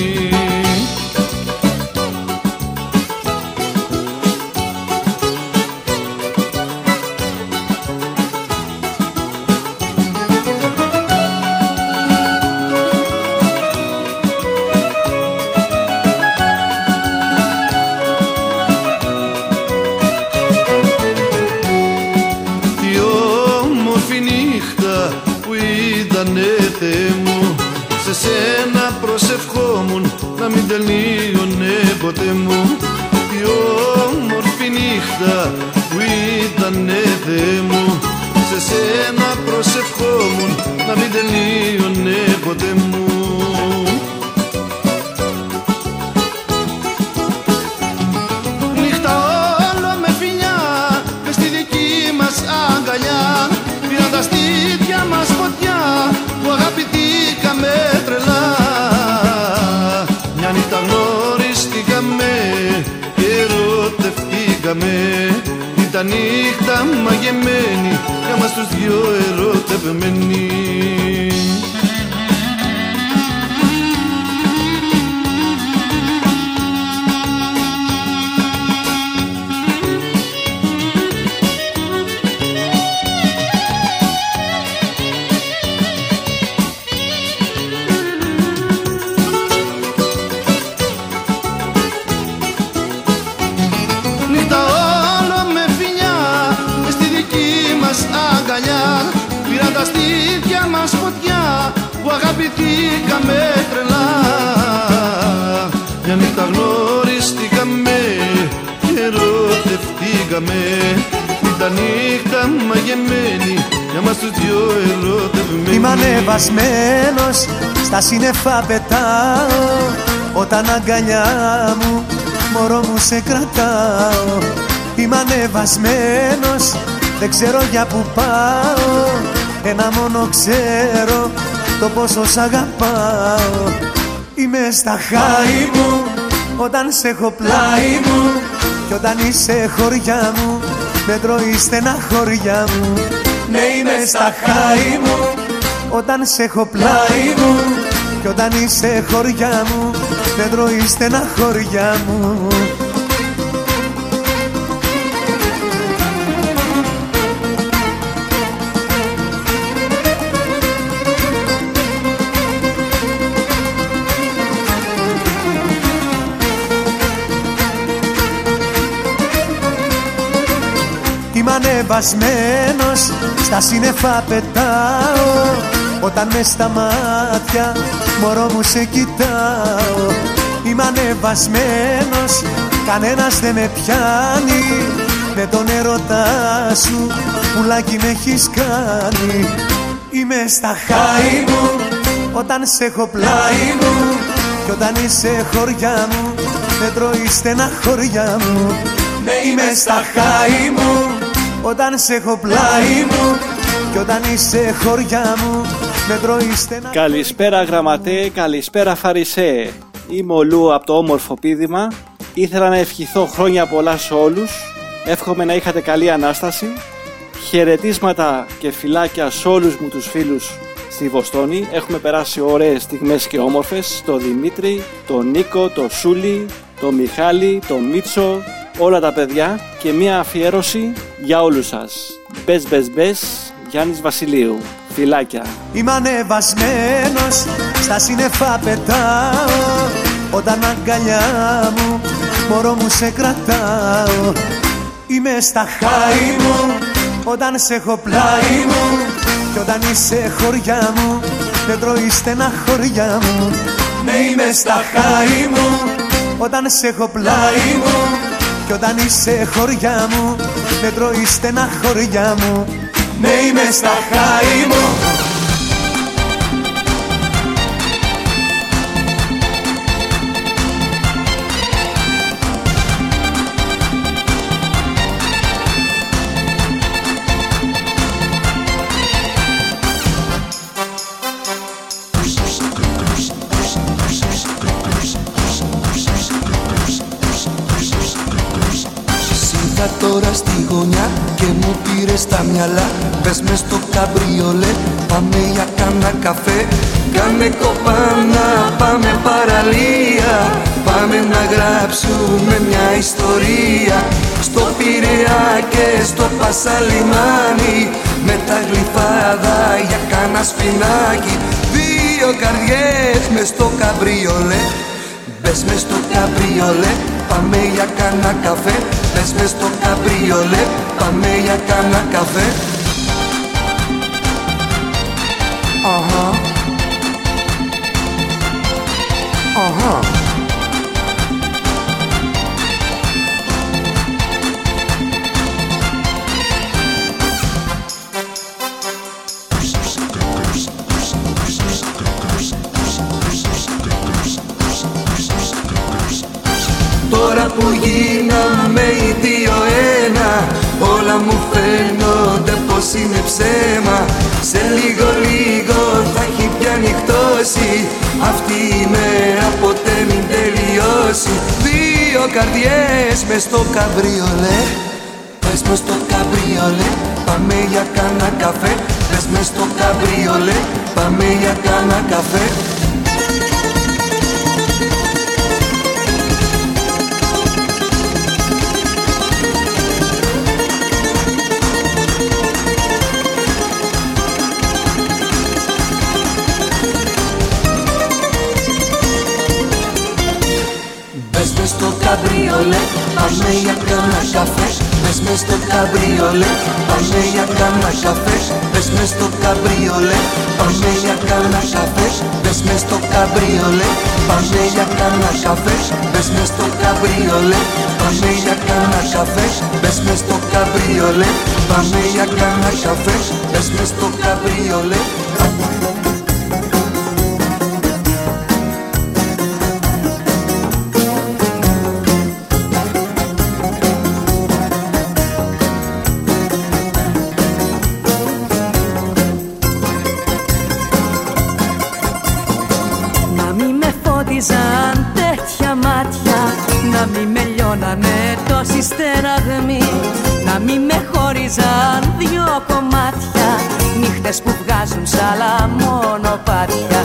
ανεβασμένος, δεν ξέρω για που πάω. Ένα μόνο ξέρω, το πόσο σ' αγαπάω. Είμαι στα χάη μου, όταν σε έχω πλάι μου. Κι όταν είσαι χωριά μου, με τρώει στεναχώρια μου. Ναι είμαι στα χάη μου, όταν σε έχω πλάι μου. Κι όταν είσαι χωριά μου, με τρώει στεναχώρια μου Είμαι ανεβασμένος, στα σύννεφα πετάω. Όταν μες στα μάτια, μωρό μου σε κοιτάω. Είμαι ανεβασμένος, κανένας δεν με πιάνει. Με τον έρωτά σου, πουλάκι με έχεις κάνει. Είμαι στα χάη μου, όταν σε έχω πλάι μου. Κι όταν είσαι χωριά μου, με τρώει στεναχώρια μου. Ναι είμαι στα χάη μου, όταν σε έχω πλάι μου Κι όταν είσαι χωριά μου, με τρώει στεναχώρια Καλησπέρα γραμματέ, καλησπέρα φαρισέ. Είμαι ο Λου από το όμορφο πίδημα. Ήθελα να ευχηθώ χρόνια πολλά σε όλους. Εύχομαι να είχατε καλή Ανάσταση. Χαιρετίσματα και φιλάκια σε όλους μου τους φίλους στη Βοστόνη. Έχουμε περάσει ωραίες στιγμές και όμορφες. Το Δημήτρη, το Νίκο, το Σούλη, το Μιχάλη, το Μίτσο, όλα τα παιδιά και μία αφιέρωση για όλους σας. Μπες μπες μπες, Γιάννης Βασιλείου. Φιλάκια. Είμαι ανεβασμένος, στα σύννεφα πετάω Όταν αγκαλιά μου, μωρό μου σε κρατάω Είμαι στα χάη μου, όταν σε έχω πλάι μου Κι όταν είσαι χωριά μου, δεν τρώει στεναχώρια μου Ναι είμαι στα χάη μου, όταν σε έχω πλάι μου Κι όταν είσαι χωριά μου, δεν τρώει στεναχώρια μου. Ναι είμαι στα χάη μου μου πήρες στα μυαλά. Πες μες στο καμπριολέ, πάμε για κάνα καφέ. Κάνε κοπάνα, πάμε παραλία. Πάμε να γράψουμε μια ιστορία. Στο Πειραιά και στο Πασαλιμάνι Με τα γλυφάδα για κάνα σπινάκι. Δύο καρδιές μες στο καμπριολέ. Μπες μες στο καμπριολέ, πάμε για κάνα καφέ Πες μες στο καμπριολέ Πάμε για κάνα καφέ Uh-huh. Uh-huh. Αχα πάμε οι δύο ένα. Όλα μου φαίνονται πως είναι ψέμα. Σε λίγο λίγο θα έχει πια νυχτώσει. Αυτή η μέρα ποτέ μην τελειώσει. Δύο καρδιές μες στο καμπριολέ. Πες μες στο καμπριολέ Πάμε για κάνα καφέ. Πες μες στο καμπριολέ Πάμε για κάνα καφέ καμπριολέ, πάμε για κάνα καφές Μπες μες στο καμπριολέ, πάμε για κάνα καφές Μπες μες στο καμπριολέ, πάμε για κάνα καφές Μπες μες στο καμπριολέ, πάμε για κάνα καφές Μπες μες στο καμπριολέ, πάμε για κάνα καφές Μπες μες στο καμπριολέ, πάμε για κάνα καφές Μπες μες στο καμπριολέ τόσοι στεραγμοί Να μη με χώριζαν δυο κομμάτια. Νύχτες που βγάζουν σ' άλλα μονοπάτια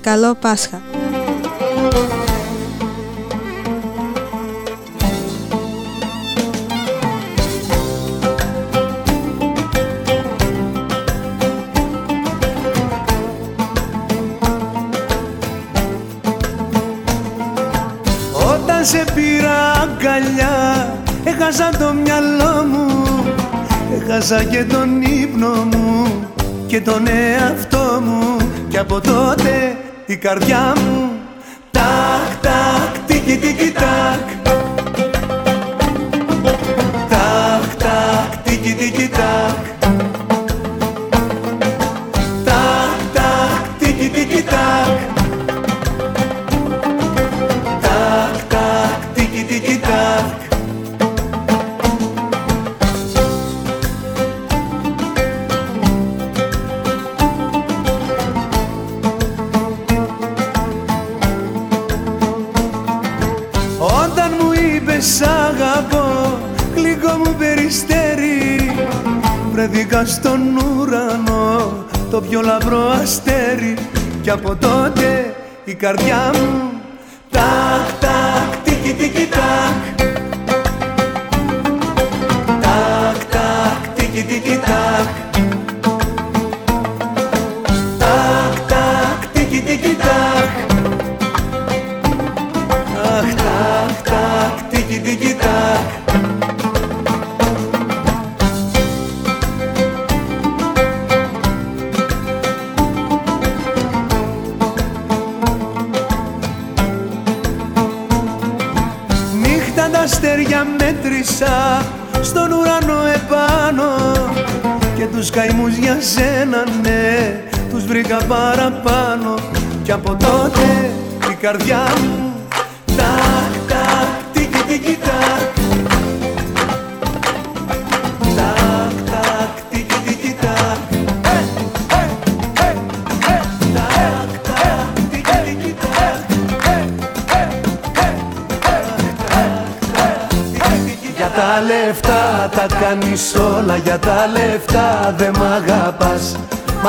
Καλό Πάσχα. Όταν σε πήρα αγκαλιά, έχασα το μυαλό μου, έχασα και τον ύπνο μου και τον καρδιά καρδιά.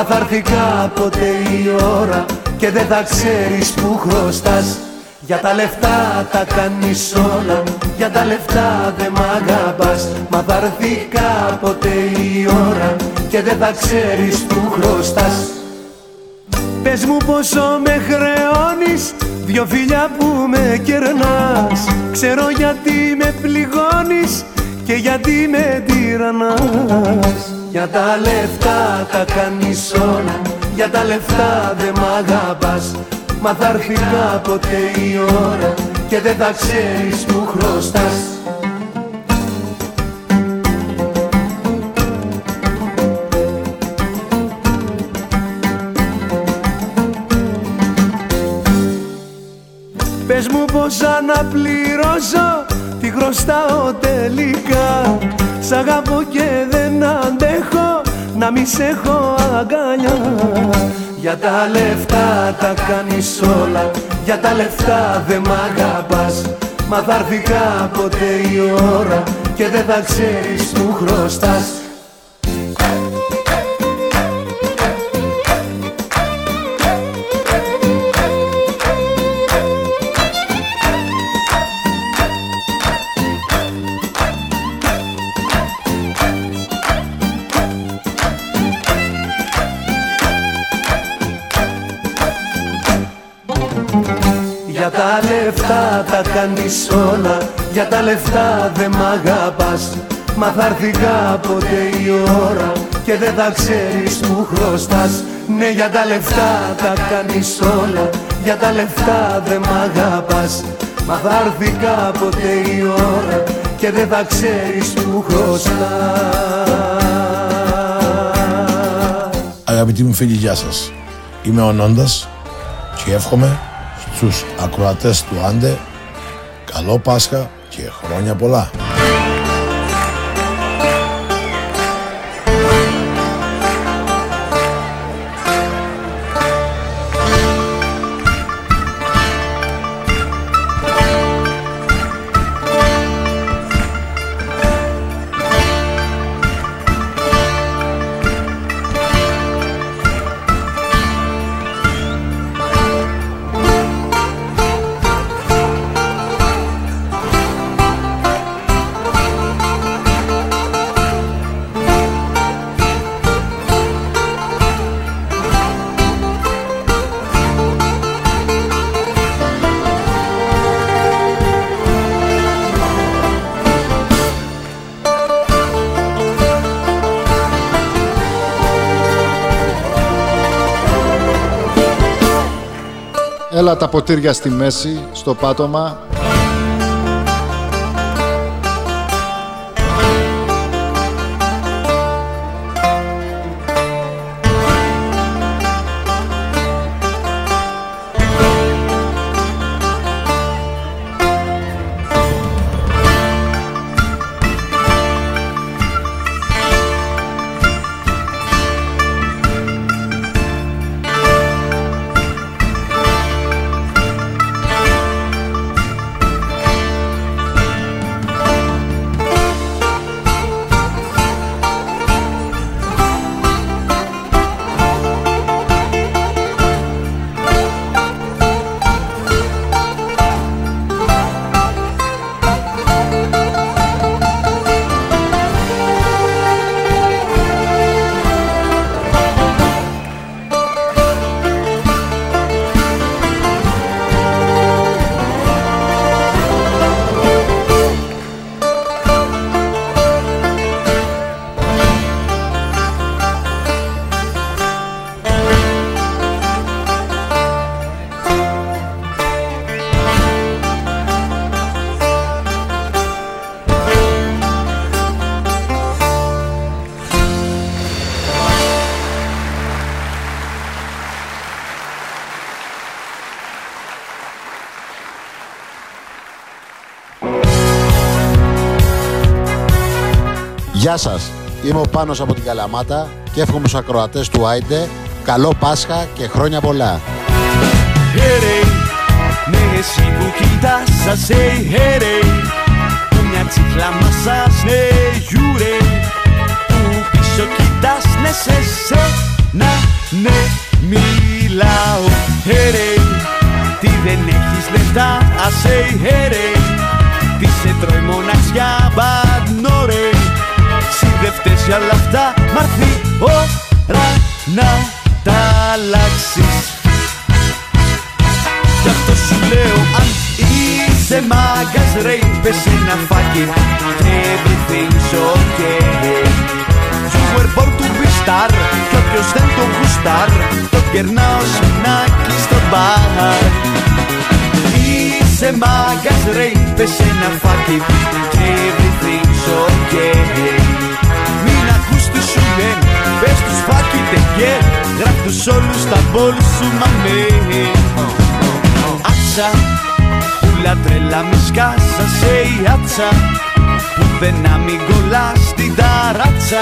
θα έρθει κάποτε η ώρα και δεν θα ξέρεις που χρωστάς. Για τα λεφτά τα κάνεις όλα, για τα λεφτά δε μ' αγαπάς. Μα θα έρθει κάποτε η ώρα και δεν θα ξέρεις που χρωστάς. Πες μου πόσο με χρεώνεις, δυο φιλιά που με κερνάς. Ξέρω γιατί με πληγώνεις και γιατί με τυραννάς. Για τα λεφτά τα κάνεις όλα Για τα λεφτά δε μ' αγαπάς. Μα θα έρθει κάποτε η ώρα Και δεν θα ξέρεις που χρωστάς. Πες μου πως αναπληρώσω χρωστάω τελικά. Σ' αγαπώ και δεν αντέχω Να μη σε έχω αγκαλιά. Για τα λεφτά τα κάνεις όλα Για τα λεφτά δεν μ' αγαπάς. Μα θα έρθει κάποτε η ώρα Και δεν θα ξέρεις που χρωστάς κάνεις όλα Για τα λεφτά δεν μ' αγαπάς. Μα θα έρθει κάποτε η ώρα Και δεν θα ξέρεις που χρωστάς. Ναι για τα λεφτά τα κάνεις όλα Για τα λεφτά δεν μ' αγαπάς. Μα θα έρθει κάποτε η ώρα Και δεν θα ξέρεις που χρωστάς. Αγαπητοί μου φίλοι, γεια σας. Είμαι ο Νόντας και εύχομαι στους ακροατές του Άντε καλό Πάσχα και χρόνια πολλά. Τα ποτήρια στη μέση, στο πάτωμα. Είμαι ο Πάνος από την Καλαμάτα και εύχομαι στους ακροατές του Άιντε καλό Πάσχα και χρόνια πολλά. Hey, ναι εσύ που κοιτάς σας hey, hey, hey. Που μια τσίχλα μασάς ναι γιουρέ Που πίσω κοιτάς ναι σε σένα ναι μιλάω hey, hey. Τι δεν έχεις λεφτά ας hey, hey, hey. Τι σε τρώει μοναξιά bad no ρε Συ δεν φταίς για όλα αυτά μ' αρθεί ώρα να τα αλλάξεις. Γι' αυτό σου λέω αν είσαι μάγκας ρε Πες ένα φάκι. Και everything's okay. You were born to be star Κι όποιος δεν το γουστάρ Το κερνάω σινάκι στο μπαρ. Είσαι μάγκας ρε Πες ένα φάκι. Και everything's okay Πες τους φάκι τεγέ Γράφ τους όλους στα μπολ σου μαμέ Άτσα Έλα μη σκάσα σε ιάτσα Πουθενά μην κολλάς στην ταράτσα.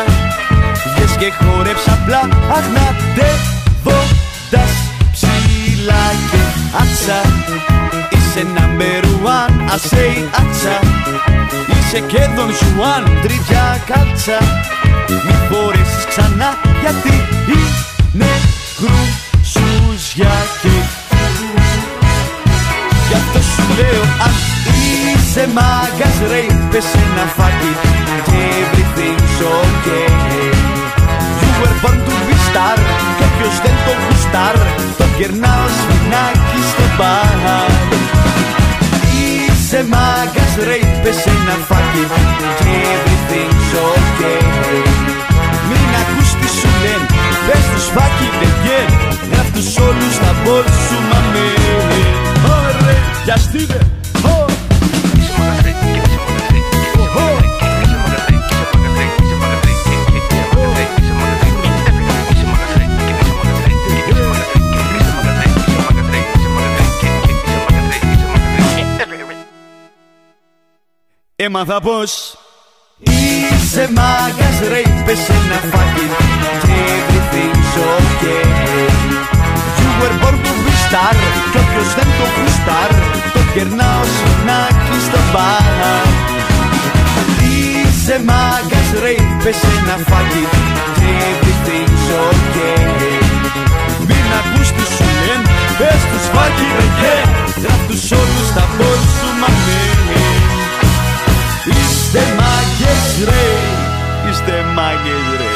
Βγες και χόρεψα απλά αγνατεύοντας ψηλά και άτσα Είσαι number one, I say άτσα Είσαι και τον Ζουάν, τρίτια κάλτσα. Μη φορέσεις ξανά γιατί είναι χρουσούζια και Γι' αυτό σου λέω αν είσαι μάγκας ρε Πες ένα φάκι. Και everything's okay. You were born to be star και όποιος δεν το γουστάρ Το κερνάω σφινάκι στο μπαρ. Είσαι μάγκας ρε Πες ένα φάκι και everything's okay. Μην ακούς τι σου λένε Πες τους φάκι δεν βγαίνει. Γράφ' τους όλους στα μπολ σου μαμέ Ωραία, πιαστείτε Ω. Έμαθα πως Είσαι μάγκας ρε Πες ένα φάκι Και everything's okay You were born to be star Κι όποιος δεν το γουστάρ Το κερνάω σουνάκι στο μπαρ Είσαι μάγκας ρε Πες ένα φάκι Και everything's okay Μην ακούς τι σου λένε Πες τους φάκι ρε και Γράφ' τους όλους τα μπολ σου μαμέ Είστε μάγκες ρε Είστε μάγκες ρε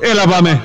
Ε, Έλα πάμε.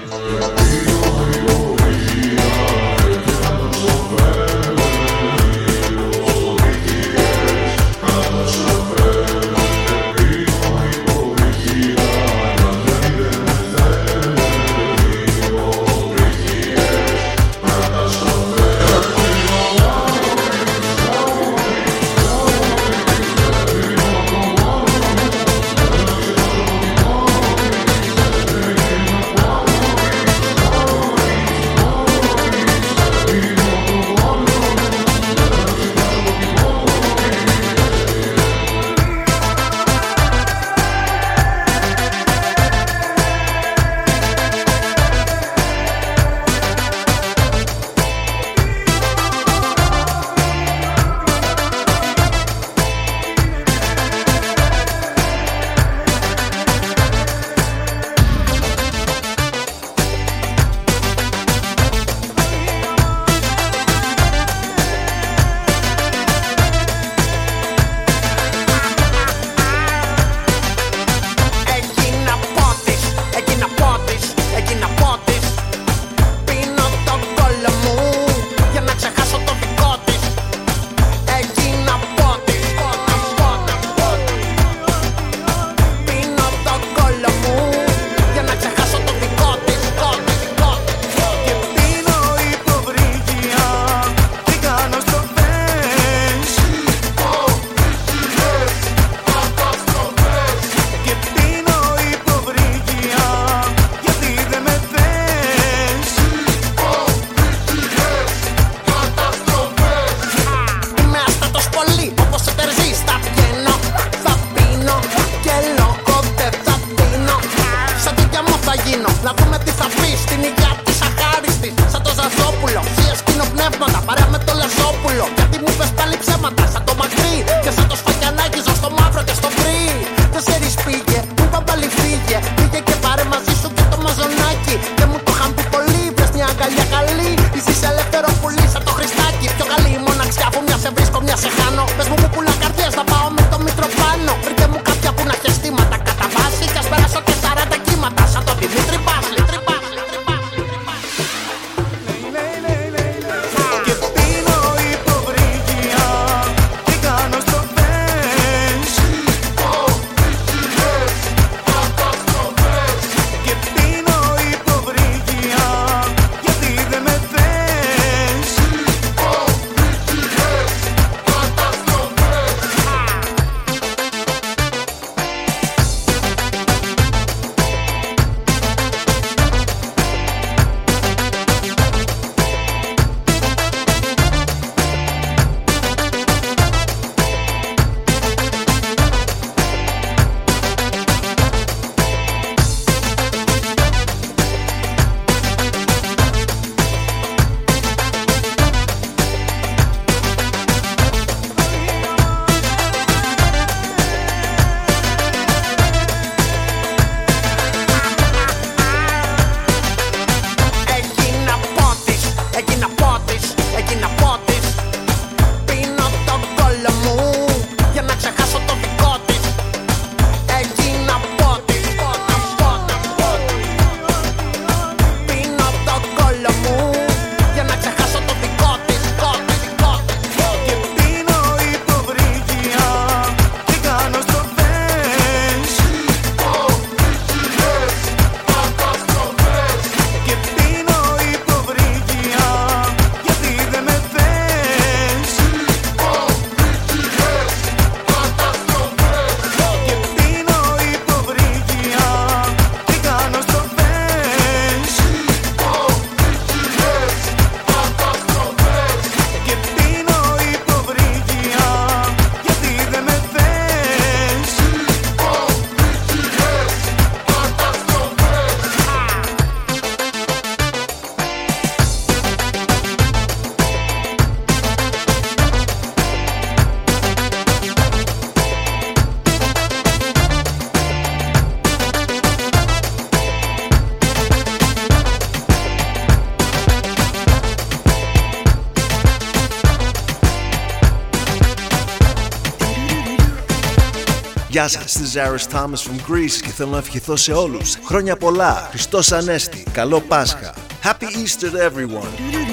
Γεια σας, this is from Greece και θέλω να ευχηθώ σε όλους. Χρόνια πολλά, Χριστός Ανέστη, καλό Πάσχα. Happy Easter everyone!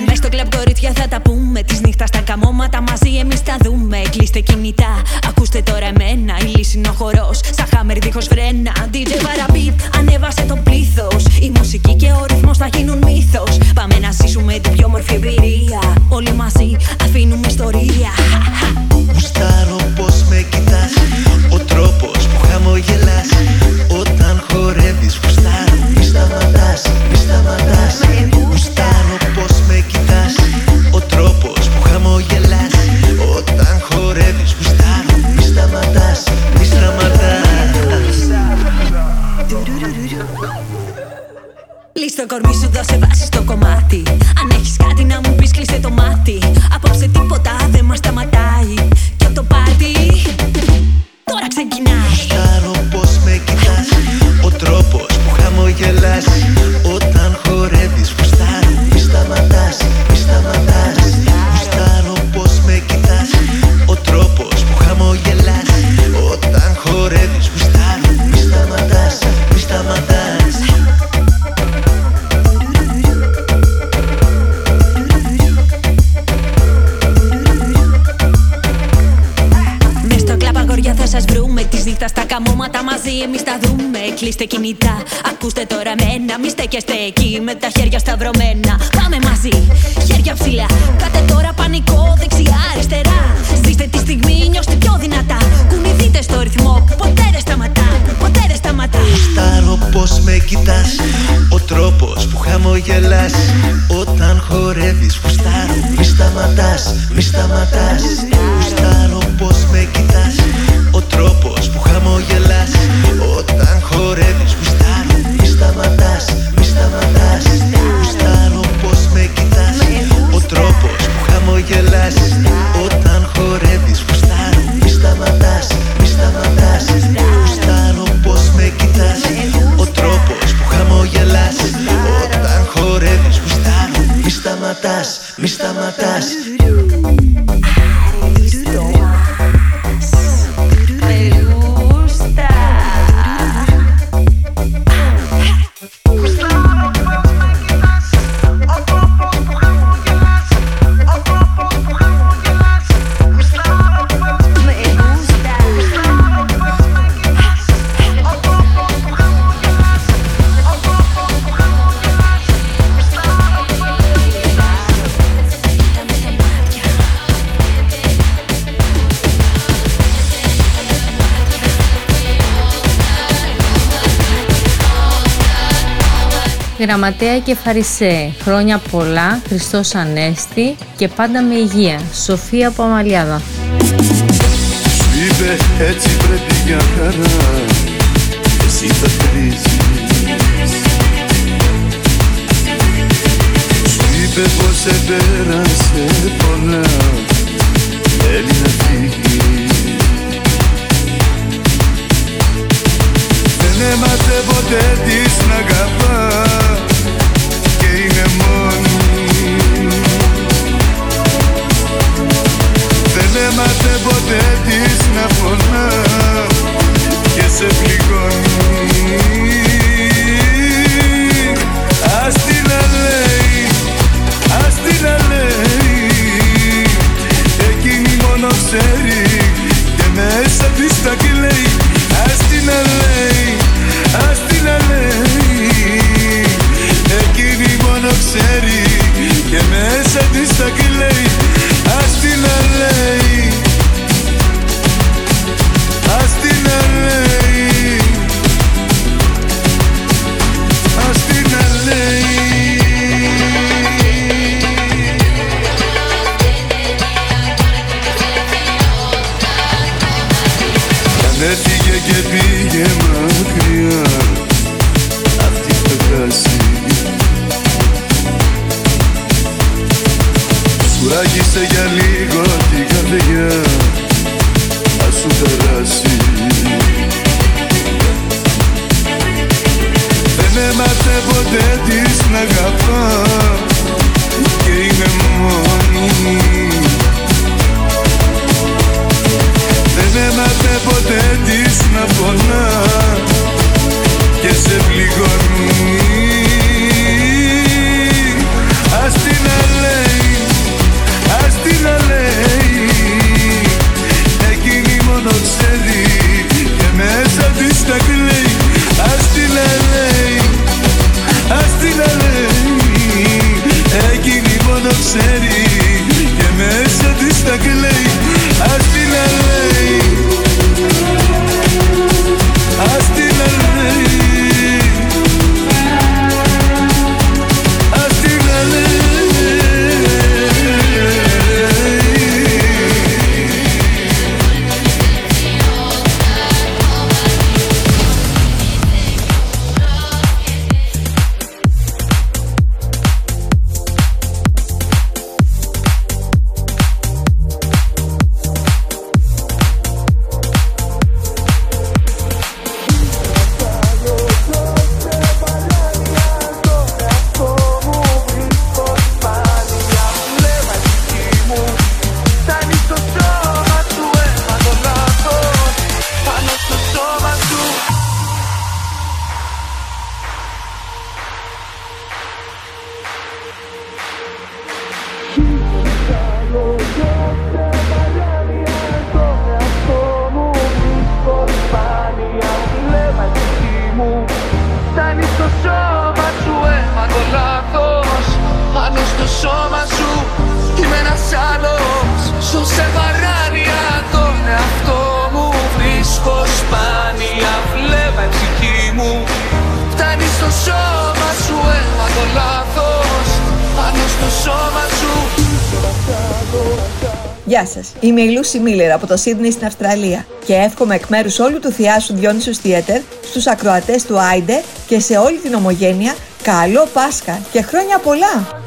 Μες στο κλαμπ κορίτσια θα τα πούμε Τις νύχτας στα καμώματα μαζί εμείς τα δούμε Κλείστε κινητά, ακούστε τώρα εμένα Η λύση είναι ο χορός. σαν χάμερ δίχως φρένα DJ Παραμπίτ, ανέβασε το πλήθος. Η μουσική και ο ρυθμός θα γίνουν μύθος. Πάμε να ζήσουμε την πιο μορφή εμπειρία Όλοι μαζί αφήνουμε ιστορία Γουστάρω πως με κοιτάς. Ο τρόπος που χαμογελάς Ακούστε τώρα μένα, μη στέκεστε εκεί με τα χέρια σταυρωμένα. Γραμματέα και Φαρισαίε, χρόνια πολλά, Χριστός Ανέστη και πάντα με υγεία. Σοφία από Αμαλιάδα. Έτσι πρέπει για χαρά, seria Είμαι η Λούση Μίλλερ από το Σίδνεϊ στην Αυστραλία και εύχομαι εκ μέρους όλου του θειάσου Διόνυσου Theater, στους ακροατές του Άιντε και σε όλη την Ομογένεια καλό Πάσχα και χρόνια πολλά!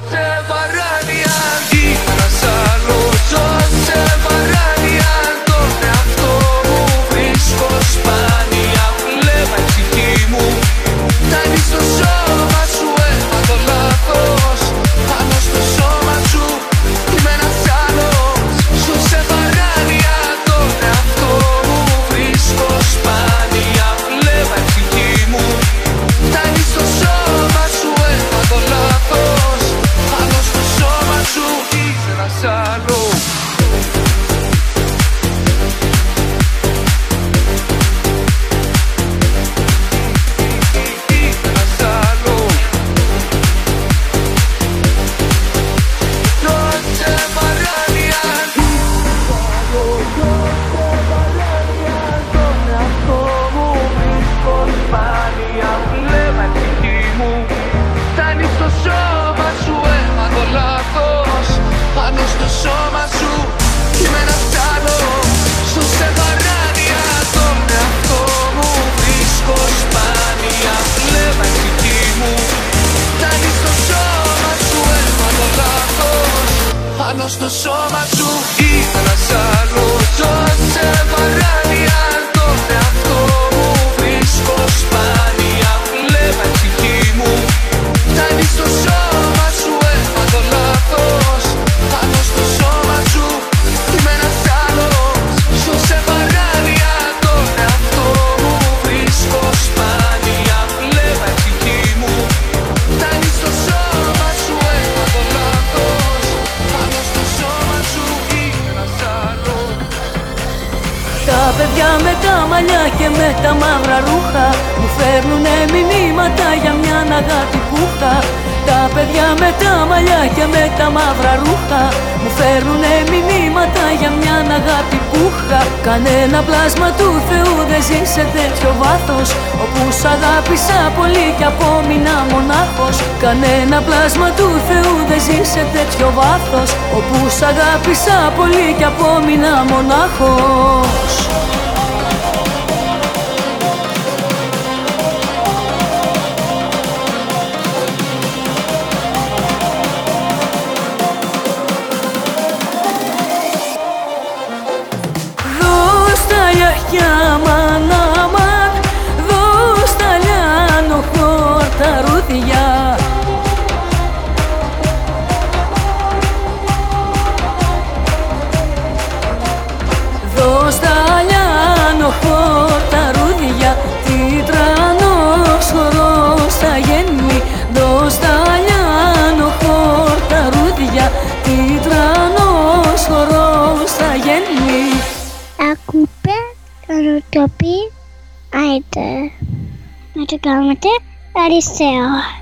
다음에 때 알리세요.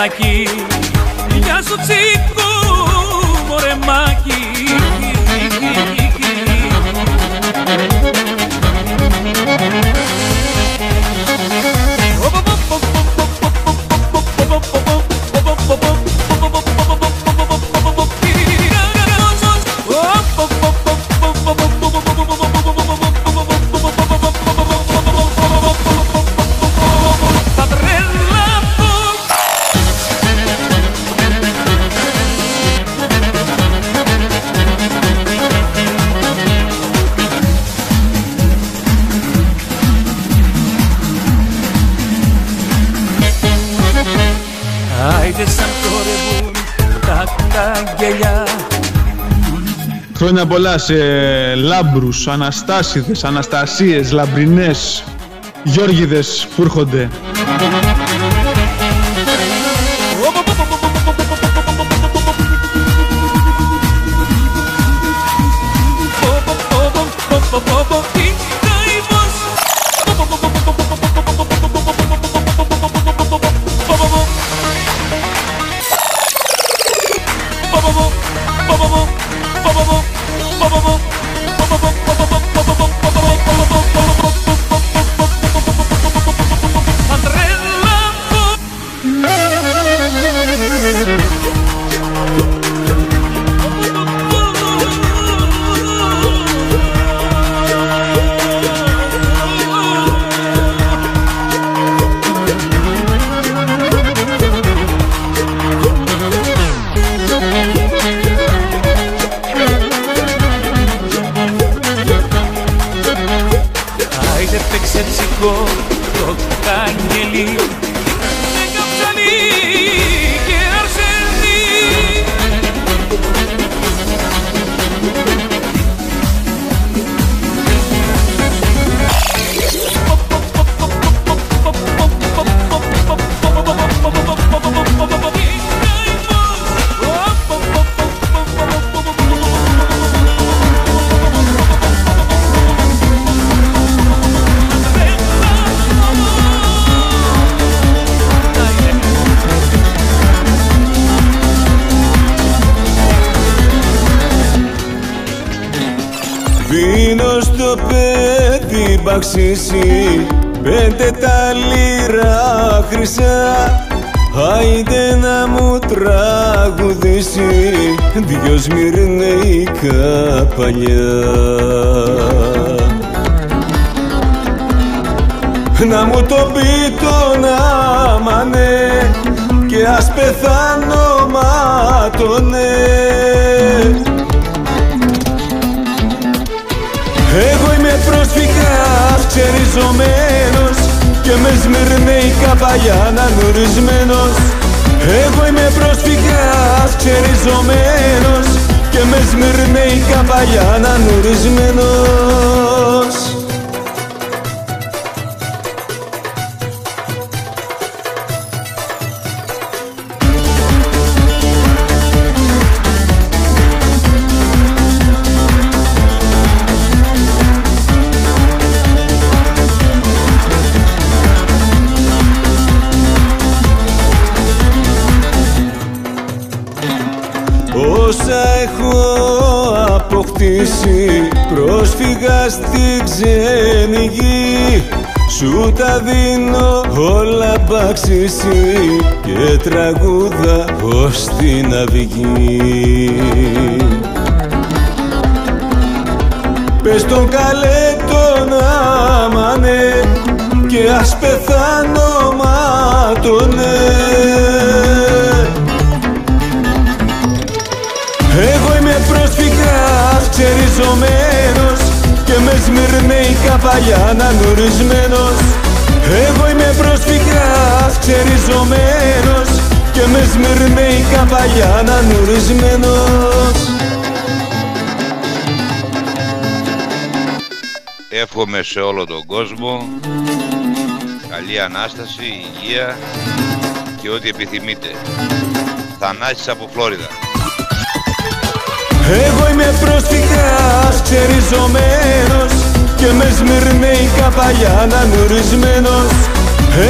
like you. πολλά σε λάμπρους, αναστάσιδες, αναστασίες, λαμπρινές, γιόργιδε που έρχονται. υγεία και ό,τι επιθυμείτε. Θανάσης από Φλόριδα. Εγώ είμαι προστιχάς ξεριζωμένος και με σμυρνέικα παλιά να νουρισμένος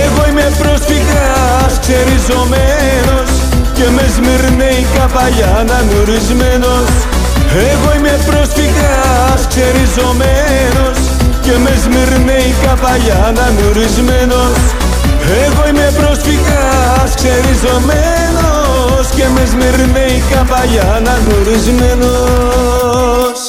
Εγώ είμαι προστιχάς ξεριζωμένος και με σμυρνέικα παλιά να νουρισμένος Εγώ είμαι προστιχάς ξεριζωμένος και με σμυρνέικα παλιά να νουρισμένος εγώ είμαι πρόσφυγας ξεριζωμένος και μες σμυρνέει καπαλιά να γνωρισμένος.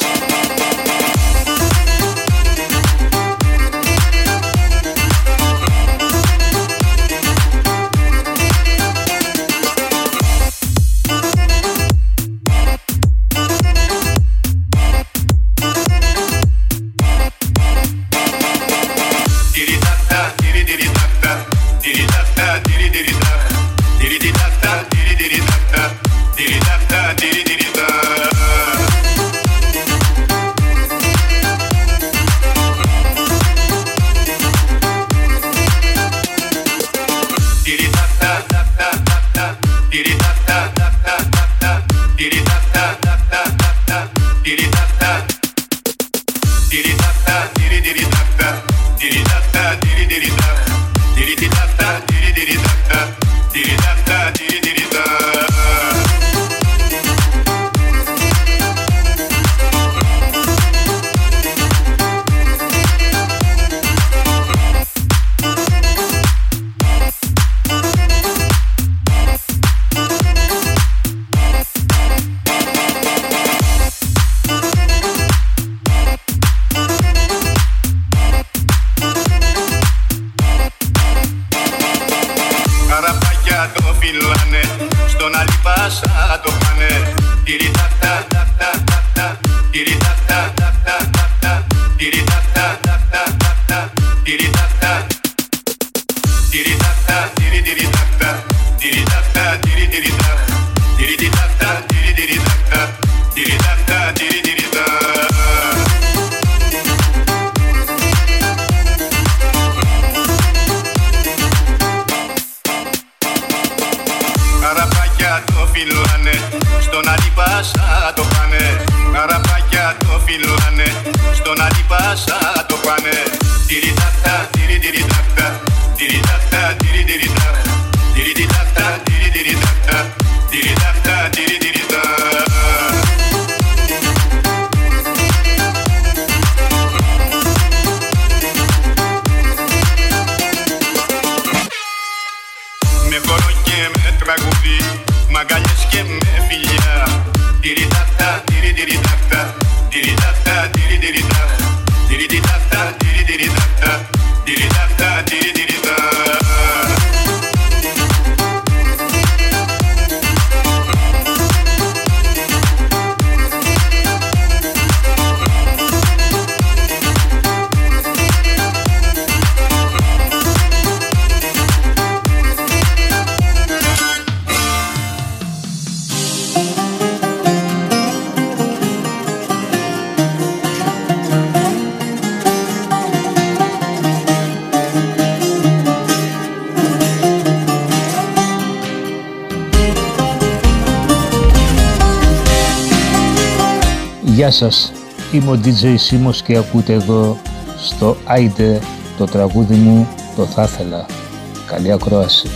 DJ Σίμος και ακούτε εδώ στο Άιντε το τραγούδι μου το θα ήθελα. Καλή ακρόαση.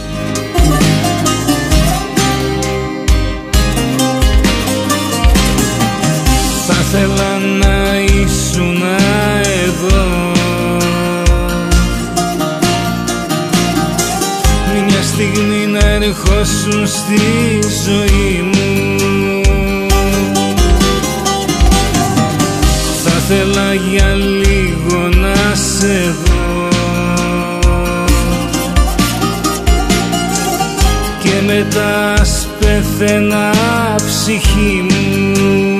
Θα ήθελα να ήσουν εδώ Μια στιγμή να ερχόσουν στη ζωή μου μετά ας πεθαίνα ψυχή μου.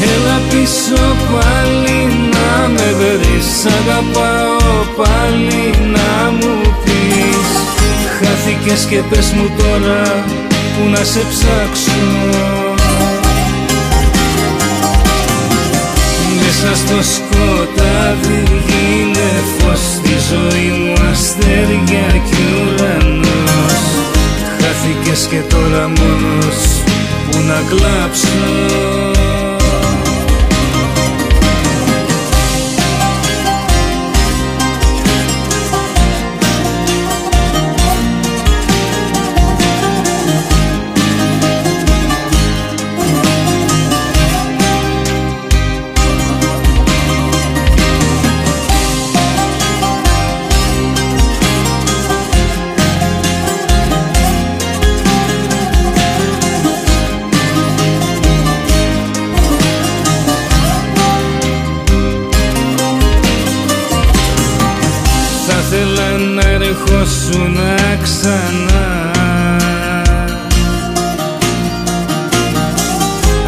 Έλα πίσω πάλι να με βρεις. Αγαπάω πάλι να μου πεις. Χάθηκες και πες μου τώρα που να σε ψάξω Μέσα στο σκοτάδι γίνε φως. Στη ζωή μου αστέρια κι ουρανός. Χάθηκες και τώρα μόνος που να κλάψω ήθελα να ερχόσουν ξανά.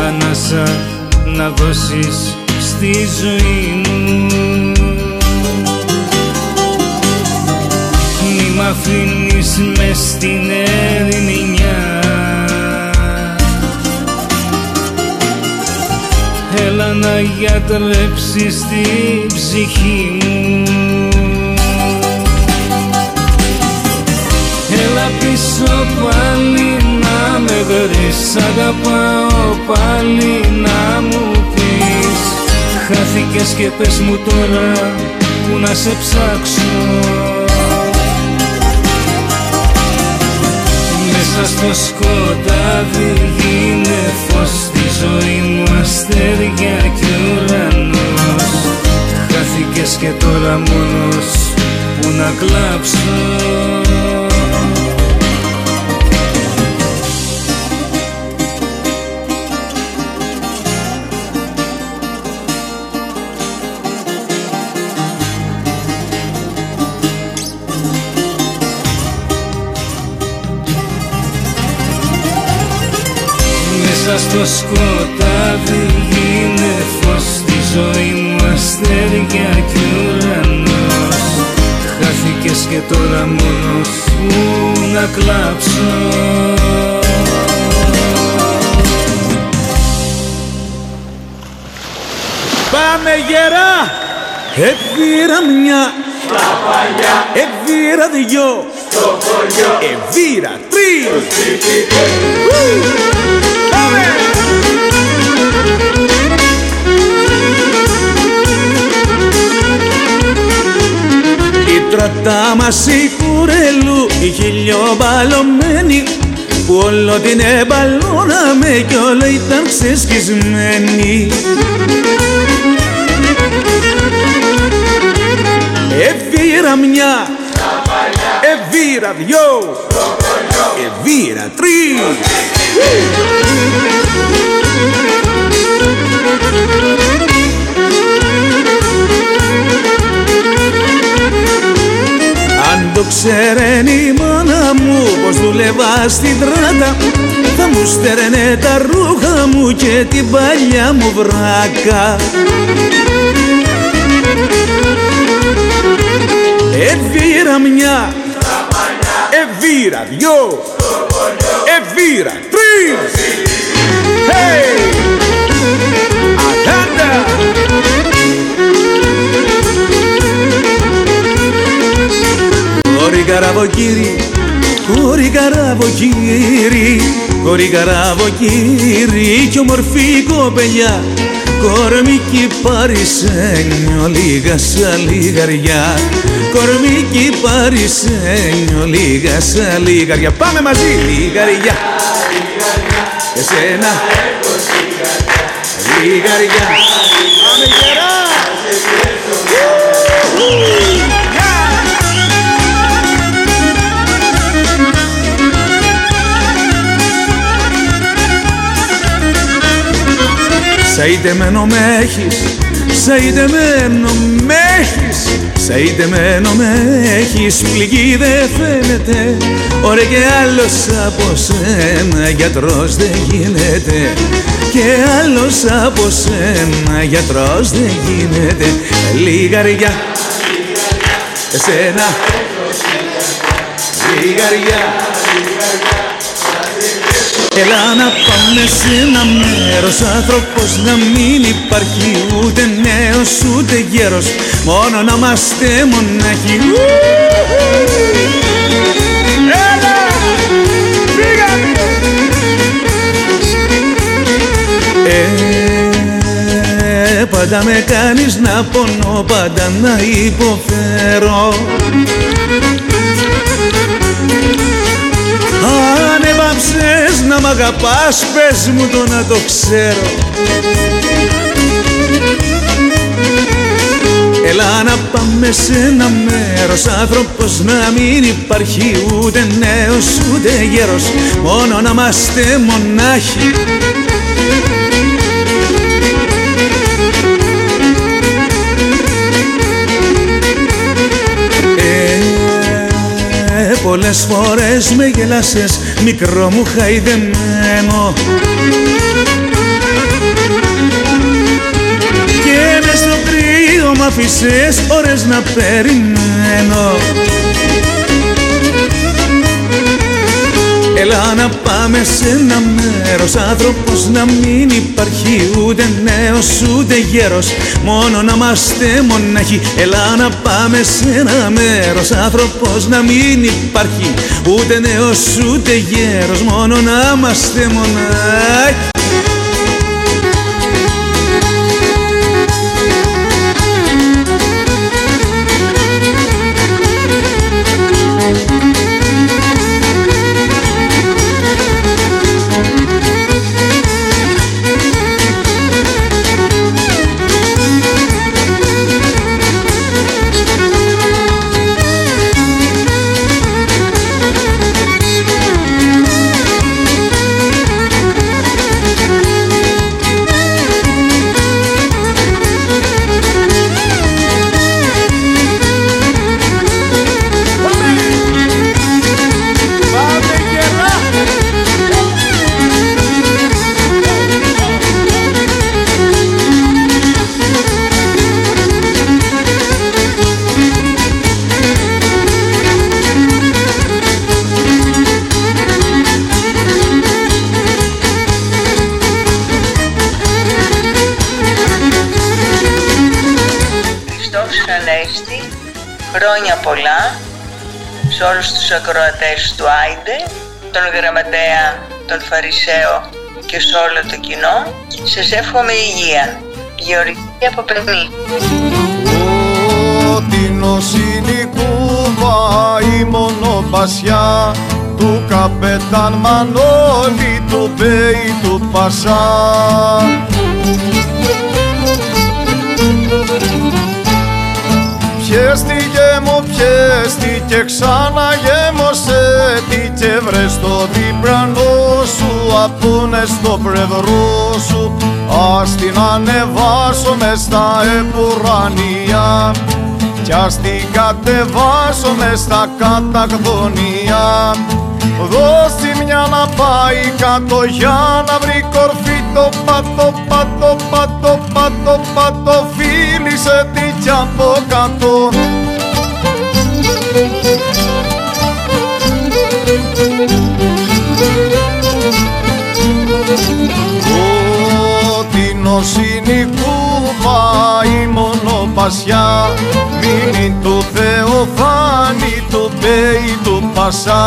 Ανάσα να δώσεις στη ζωή μου. Μη μ' αφήνεις μες στην ερημινιά. Έλα να γιατρέψεις την ψυχή μου Έλα πίσω πάλι να με βρεις. Αγαπάω πάλι να μου πεις. Χάθηκες και πες μου τώρα που να σε ψάξω. Μέσα στο σκοτάδι γίνε φως. Στη ζωή μου αστέρια και ουρανός. Χάθηκες και τώρα μόνος που να κλάψω Μέσα στο σκοτάδι γίνε φως. Στη ζωή μου αστέρια κι ουρανός. Και τώρα μόνος σου να κλάψω. Πάμε γερά! Εβήρα μια. Στα παλιά. Εβήρα δυο. Στο χωριό. Εβήρα τρεις Η τροτά μας η κουρελού η χιλιομπαλωμένη που όλο την εμπαλώναμε κι όλο ήταν ξεσκισμένη. Εβήρα μια Εβήρα δυο Εβήρα τρεις το ξέρεν η μάνα μου πως δούλευα στην τράτα. Θα μου στερνε τα ρούχα μου και την παλιά μου βράκα. Εβήρα μια Εβήρα δυο Εβήρα τρεις. Hey! Κόρη καραβοκύρι, κόρη καραβοκύρι, κόρη καραβοκύρι. Κι ομορφή κοπελιά Κορμίκι παρισένιο λίγα σαν λιγαριά. Κορμίκι παρισένιο λίγα σαν λιγαριά. Πάμε μαζί λιγαριά. Εσένα Λιγαριά. Πάμε γερά Σαϊτεμένο με έχεις, σαϊτεμένο με έχεις Σαϊτεμένο με έχεις, πληγή δεν φαίνεται Ωραία και άλλος από σένα γιατρός δεν γίνεται. Και άλλος από σένα γιατρός δεν γίνεται. Λιγαριά, εσένα. Λιγαριά, Έλα να πάμε σε ένα μέρος Άνθρωπος να μην υπάρχει ούτε νέος ούτε γέρος Μόνο να είμαστε μονάχοι Έλα! Φύγαμε! Ε, πάντα με κάνεις να πονώ, πάντα να υποφέρω έβαψες να μ' αγαπάς, πες μου το να το ξέρω. Έλα να πάμε σε ένα μέρος Άνθρωπος να μην υπάρχει ούτε νέος ούτε γέρος Μόνο να είμαστε μονάχοι. Ε, πολλές φορές με γελάσες μικρό μου χαϊδεμένο. Και μες στο κρύο μ' άφησες ώρες να περιμένω Έλα να πάμε σε ένα μέρος Άνθρωπος να μην υπάρχει ούτε νέος ούτε γέρος. Μόνο να είμαστε μονάχοι. Έλα να πάμε σε ένα μέρος Άνθρωπος να μην υπάρχει ούτε νέος ούτε γέρος. Μόνο να είμαστε μονάχοι πολλά σε όλους τους ακροατές του Άιντε, τον γραμματέα, τον Φαρισαίο και σε όλο το κοινό. Σας εύχομαι υγεία. Γεωργία από Περμή. την Κούβα η μονοπασιά του καπετάν Μανώλη του Μπέι του Πασά Πιέστηκε μου πιέστηκε ξανά γέμωσε τι και βρες στο διπρανό σου απούνε στο πλευρό σου. Ας την ανεβάσω μες στα επουρανία κι ας την κατεβάσω μες στα κατακδονία Δώσ' μια να πάει κάτω για να βρει κορφή το πατώ, πατώ, πατώ, πατώ, πατώ φίλησε την κι από κάτω Τίνος είναι η κούβα η μονοπασιά Μείνει του Θεοφάνη του Μπέι του Πασά.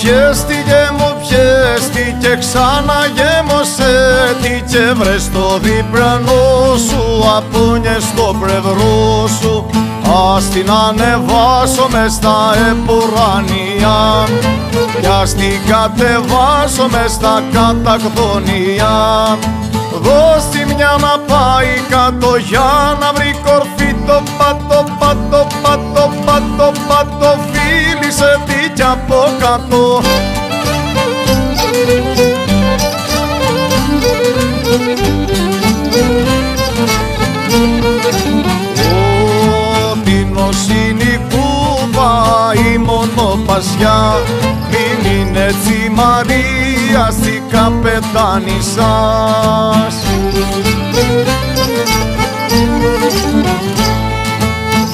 Πιέστηκε μου πιέστηκε ξανά γέμωσε τι και βρες στο διπλανό σου απούνιες στο πλευρό σου. Ας την ανεβάσω μες στα επουρανία κι ας την κατεβάσω μες στα κατακδονία Δώσ' μια να πάει κάτω για να βρει κορφή το πατώ, πατώ, πατώ, πατώ, πατώ φίλησε τι κι από κάτω μονοπασιά μην είναι έτσι η Μαρία στη καπετάνη σας.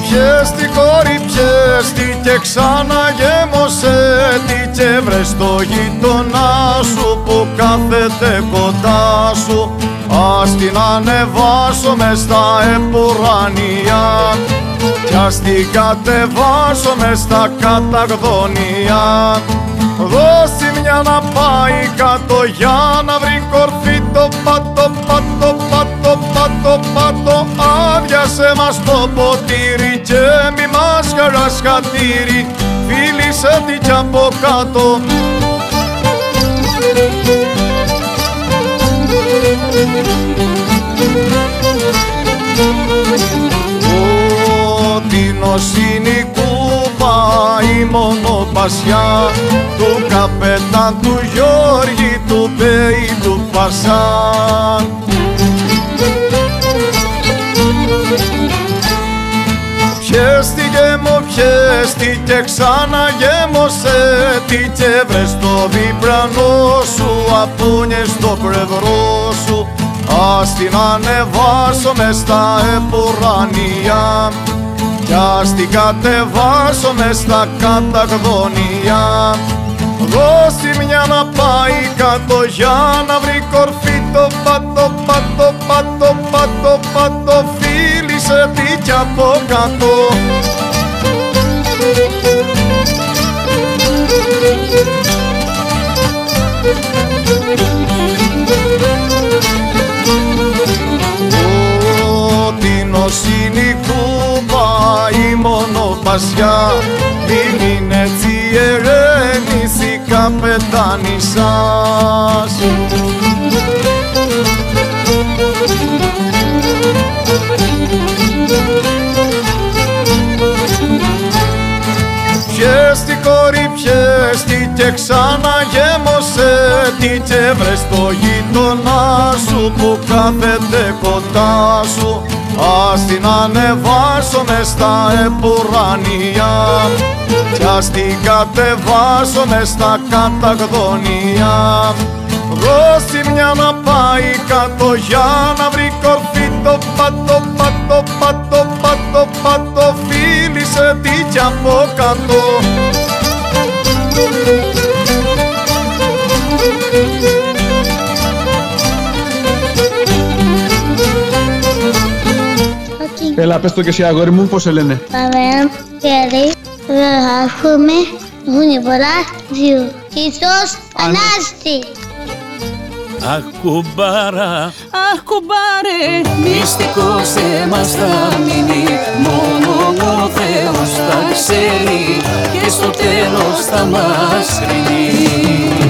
Πιέστη κόρη πιέστη και ξανά γέμωσε τι και βρες στο γείτονά σου που κάθεται κοντά σου. Ας την ανεβάσω μες στα επουρανία κι ας την κατεβάσω μες στα καταγδονία Δώσ' μια να πάει κάτω για να βρει κορφή το πατώ, Άδειασε μας το ποτήρι και μη μας χαράς χατήρι Φίλησε τι κι από κάτω. Ο Τίνος είναι η κούπα η μονοπασιά του καπετάν του Γιώργη του Μπέι του Πασάν Πιέστηκε μου πιέστηκε ξανά γέμωσε τι και βρες στο διπλανό σου απούνιες στο πλευρό σου. Ας την ανεβάσω μες στα επουρανία κι ας την κατεβάσω μες στα καταγδονία Δώσ' μια να πάει κάτω για να βρει κορφή. Το πατώ, πατώ, πατώ, πατώ, πατώ φίλησε τι κι από κάτω. Ο Τίνος είναι η κούβα η μονοπασιά μην είναι έτσι η ερένης η καπετάνη πιέστη και ξανά γέμωσε τι και βρες το γείτονά σου που κάθεται κοντά σου. Ας την ανεβάσω μες στα επουρανία κι ας την κατεβάσω μες στα καταγδονία Δώσ' μια να πάει κάτω για να βρει κορφή. Το πατώ, πατώ, πατώ, πατώ, πατώ φίλησε τι κι από κάτω Έλα, πες το και εσύ αγόρι μου, πώς σε λένε; Παρέα παιδί, έχουμε χρόνια πολλά, δύο. Χριστός Ανάστη. Αχ κουμπάρα Αχ κουμπάρε, μυστικός εμάς θα μείνει Μόνο ο Θεός θα ξέρει και στο τέλος θα μας κρίνει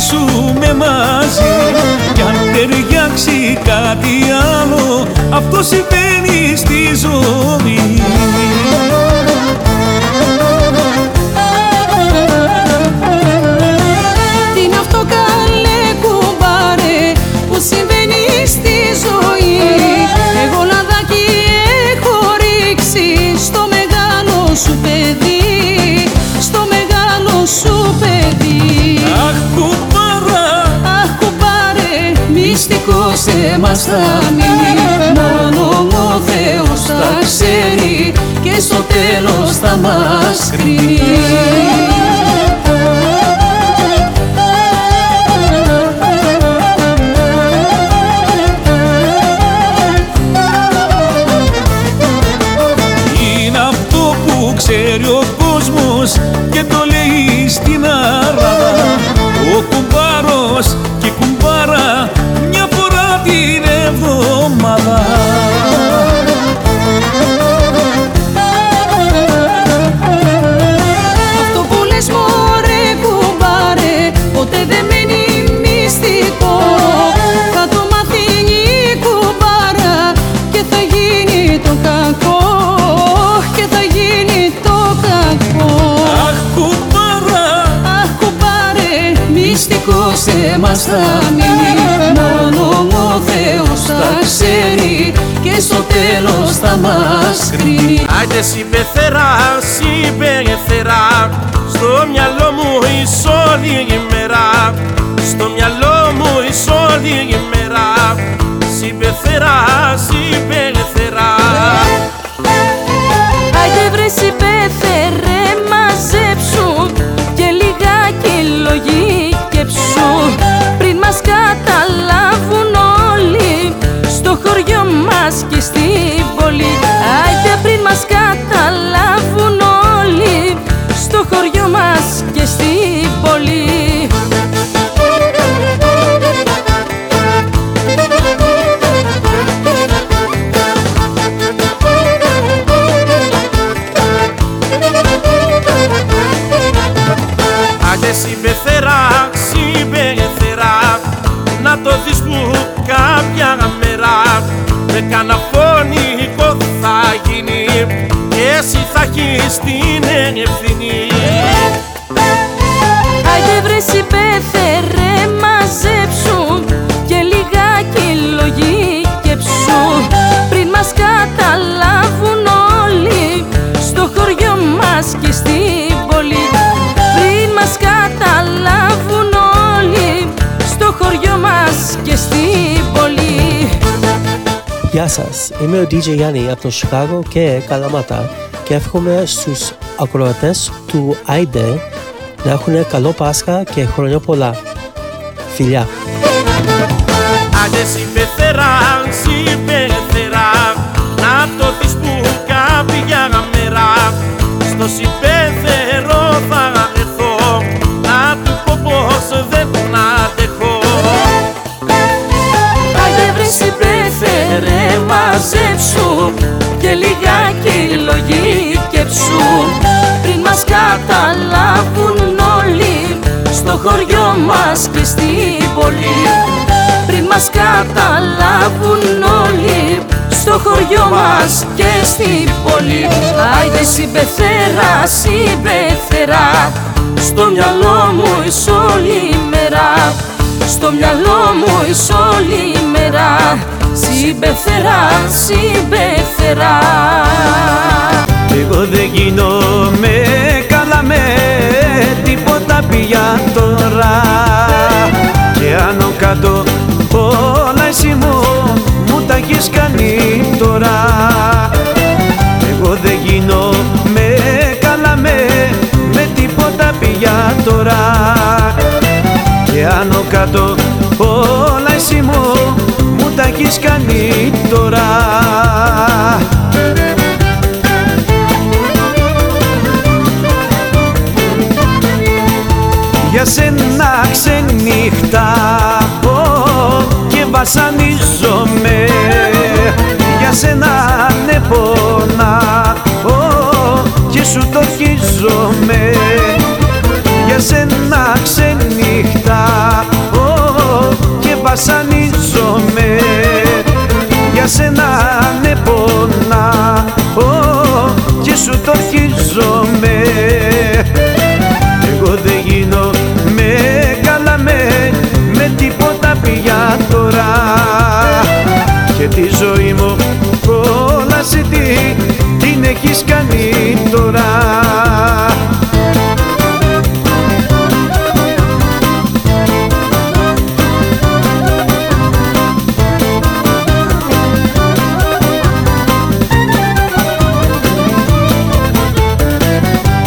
θα γλεντήσουμε μαζί. Κι αν ταιριάξει κάτι άλλο αυτό συμβαίνει στη ζωή. Τι είναι αυτό καλέ κουμπάρε που συμβαίνει στη ζωή. Εγώ λαδάκι έχω ρίξει στο μεγάλο σου παιδί. Στο μεγάλο σου παιδί. Αχ κουμπάρα Αχ κουμπάρε μυστικός εμάς θα μείνει. Μόνο ο Θεός θα ξέρει. και στο τέλος θα μας κρίνει Μυστικός εμάς θα μείνει. Μόνο ο Θεός θα ξέρει Και στο τέλος θα μας κρίνει. Άντε συμπεθερά, συμπεθερά Στο μυαλό μου είσαι όλη η μέρα. Στο μυαλό μου είσαι όλη η μέρα. Συμπεθερά, συμπεθερά μας και στην Γεια σας, είμαι ο DJ Γιάννη από το Σικάγο και Καλαμάτα και εύχομαι στους ακροατές του ΆΙΔΕ να έχουν καλό Πάσχα και χρόνια πολλά. Φιλιά! Άντε συμπεθερά, συμπεθερά Να το δεις που κάποια μέρα Στο συμπεθερό Στο χωριό μας και στην πόλη. Πριν μας καταλάβουν όλοι Στο χωριό μας και στην πόλη. Άιντε συμπεθέρα, συμπεθέρα Στο μυαλό μου είσαι όλη μέρα. Στο μυαλό μου είσαι όλη μέρα Συμπεθερά, συμπεθερά Εγώ δεν γίνομαι καλά με τίποτα πια τώρα. Και άνω κάτω όλα εσύ μου μου τα έχεις κάνει τώρα. Εγώ δεν γίνω με καλά με με τίποτα πια τώρα. Και άνω κάτω όλα εσύ μου μου τα έχεις κάνει τώρα σένα ξενύχταω και βασανίζομαι. Για σένα ναι πονάω και σου το χίζομαι Για σένα ξενύχταω και βασανίζομαι. Για σένα ναι πονάω και σου το πια τώρα και τη ζωή μου κόλαση τι την έχεις κάνει τώρα.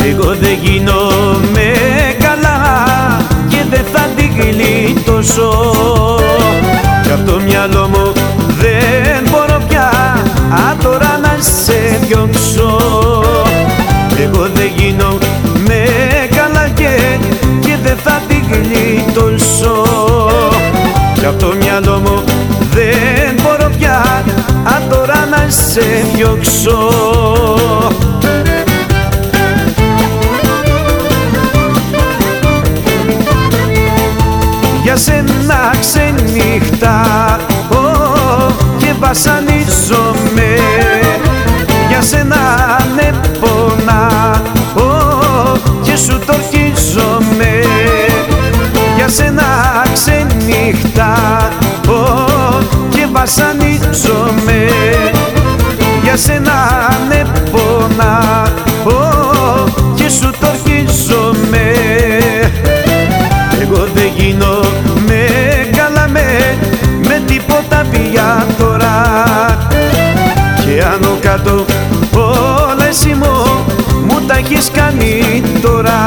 Εγώ δεν γίνομαι καλά και δεν θα την γλιτώσω. Κι απ' το μυαλό μου. Δεν μπορώ πια α, τώρα να σε διώξω. Εγώ δεν γίνομαι καλά και, και δεν θα την γλιτώσω. Κι απ' το μυαλό μου δεν μπορώ πια α, τώρα να σε διώξω. Για σένα ξενύχταω και βασανίζομαι. Για σένα ναι πονάω και σου το χίζομαι Για σένα ξενύχταω και βασανίζομαι. Για σένα ναι πονάω και σου το με τίποτα πια τώρα. Και άνω κάτω όλα εσύ μου μου τα έχεις κάνει τώρα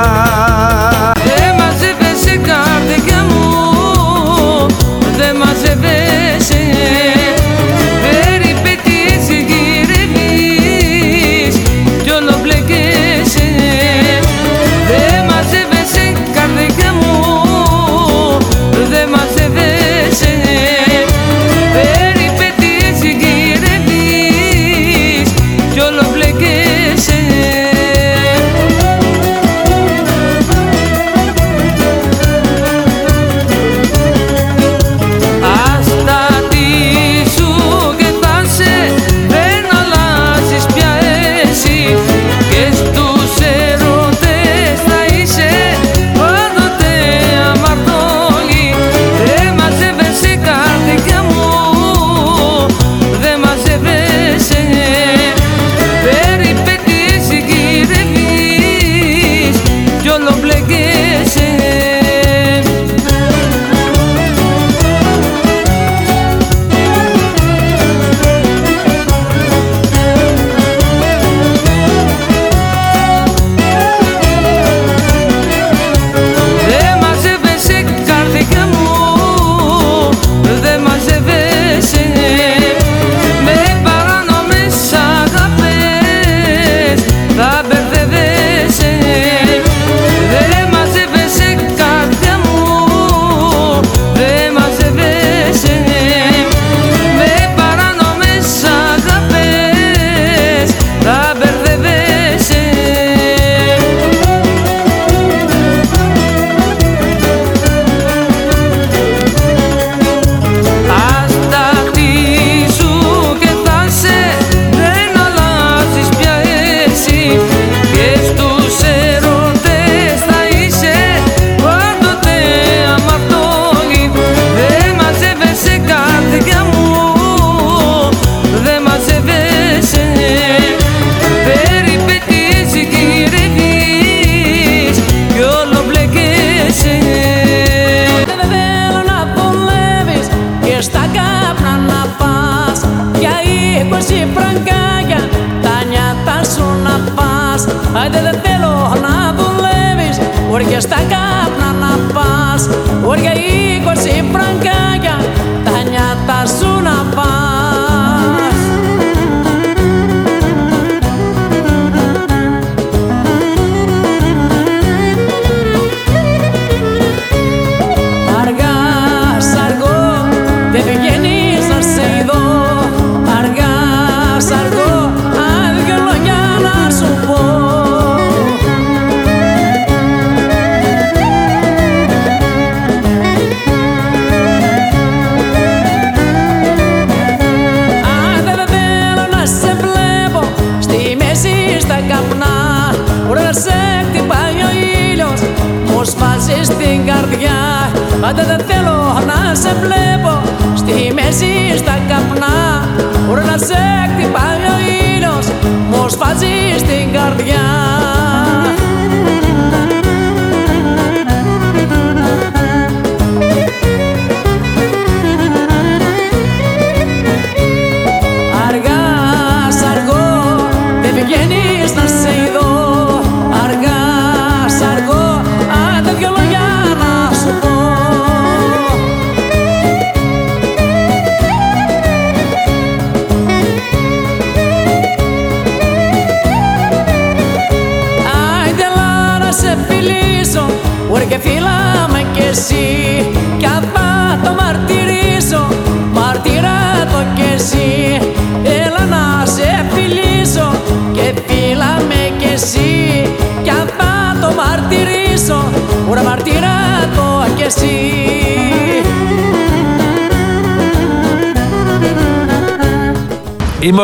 Όρια στα κάπνα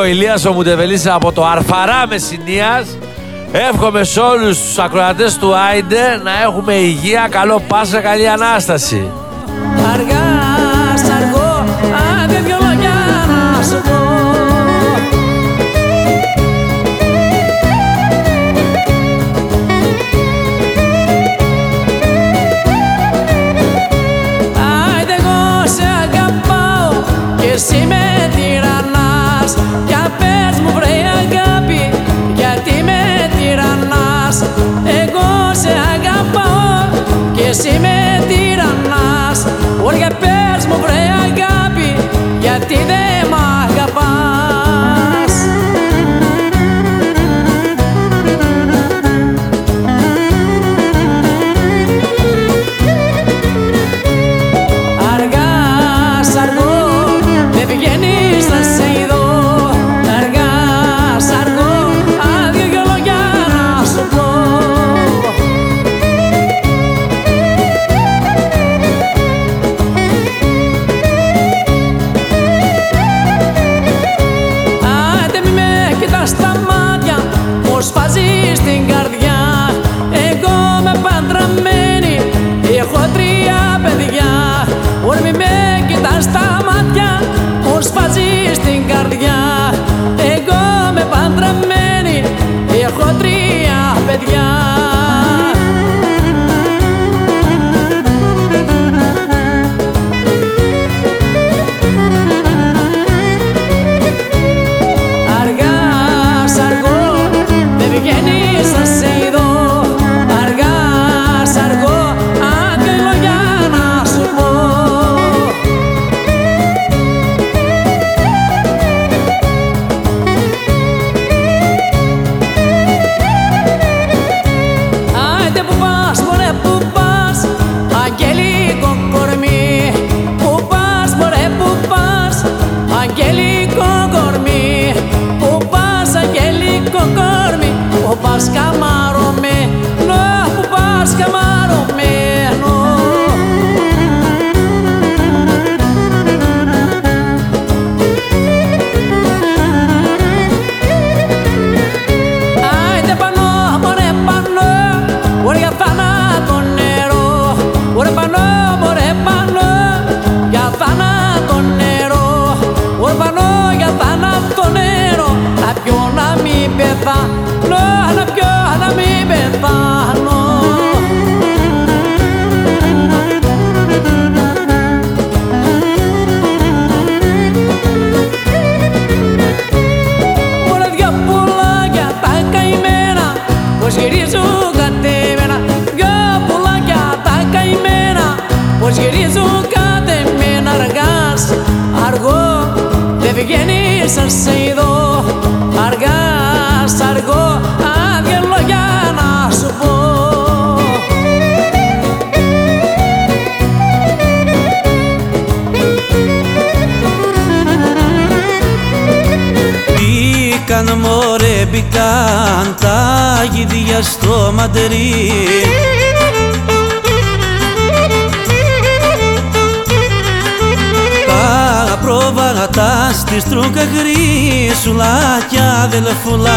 ο Ηλίας ο Μουντεβελής από το Αρφαρά Μεσσηνίας. Εύχομαι σε όλους τους ακροατές του Άιντε να έχουμε υγεία, καλό Πάσα, καλή Ανάσταση. Αργά, αργό, άντε να σου πω. εσύ με τυραννάς. Ωρια πες μου βρε αγάπη γιατί δεν βγαίνεις αν σε ειδώ Αργάς αργό άδεια λόγια να σου πω. Μπήκαν μωρέ μπήκαν τα γυδιά στο μαντερί πρόβατα στη στρούκα γρίσουλα κι αδελφούλα.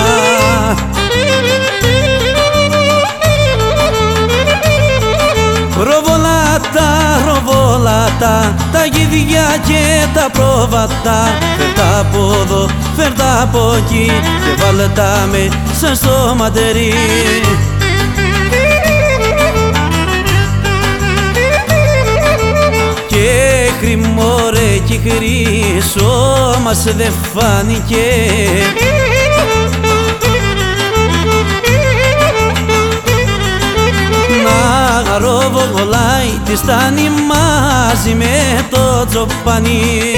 Ροβολάτα, ροβολάτα, τα γυδιά και τα πρόβατα. Φέρτα από εδώ, φέρτα από εκεί και βάλε τα με σαν στο ματερί Και χρημόρε και χρυσό μας δε φάνηκε. Να ροβολάει τη στάνη μαζί με το τσοπανί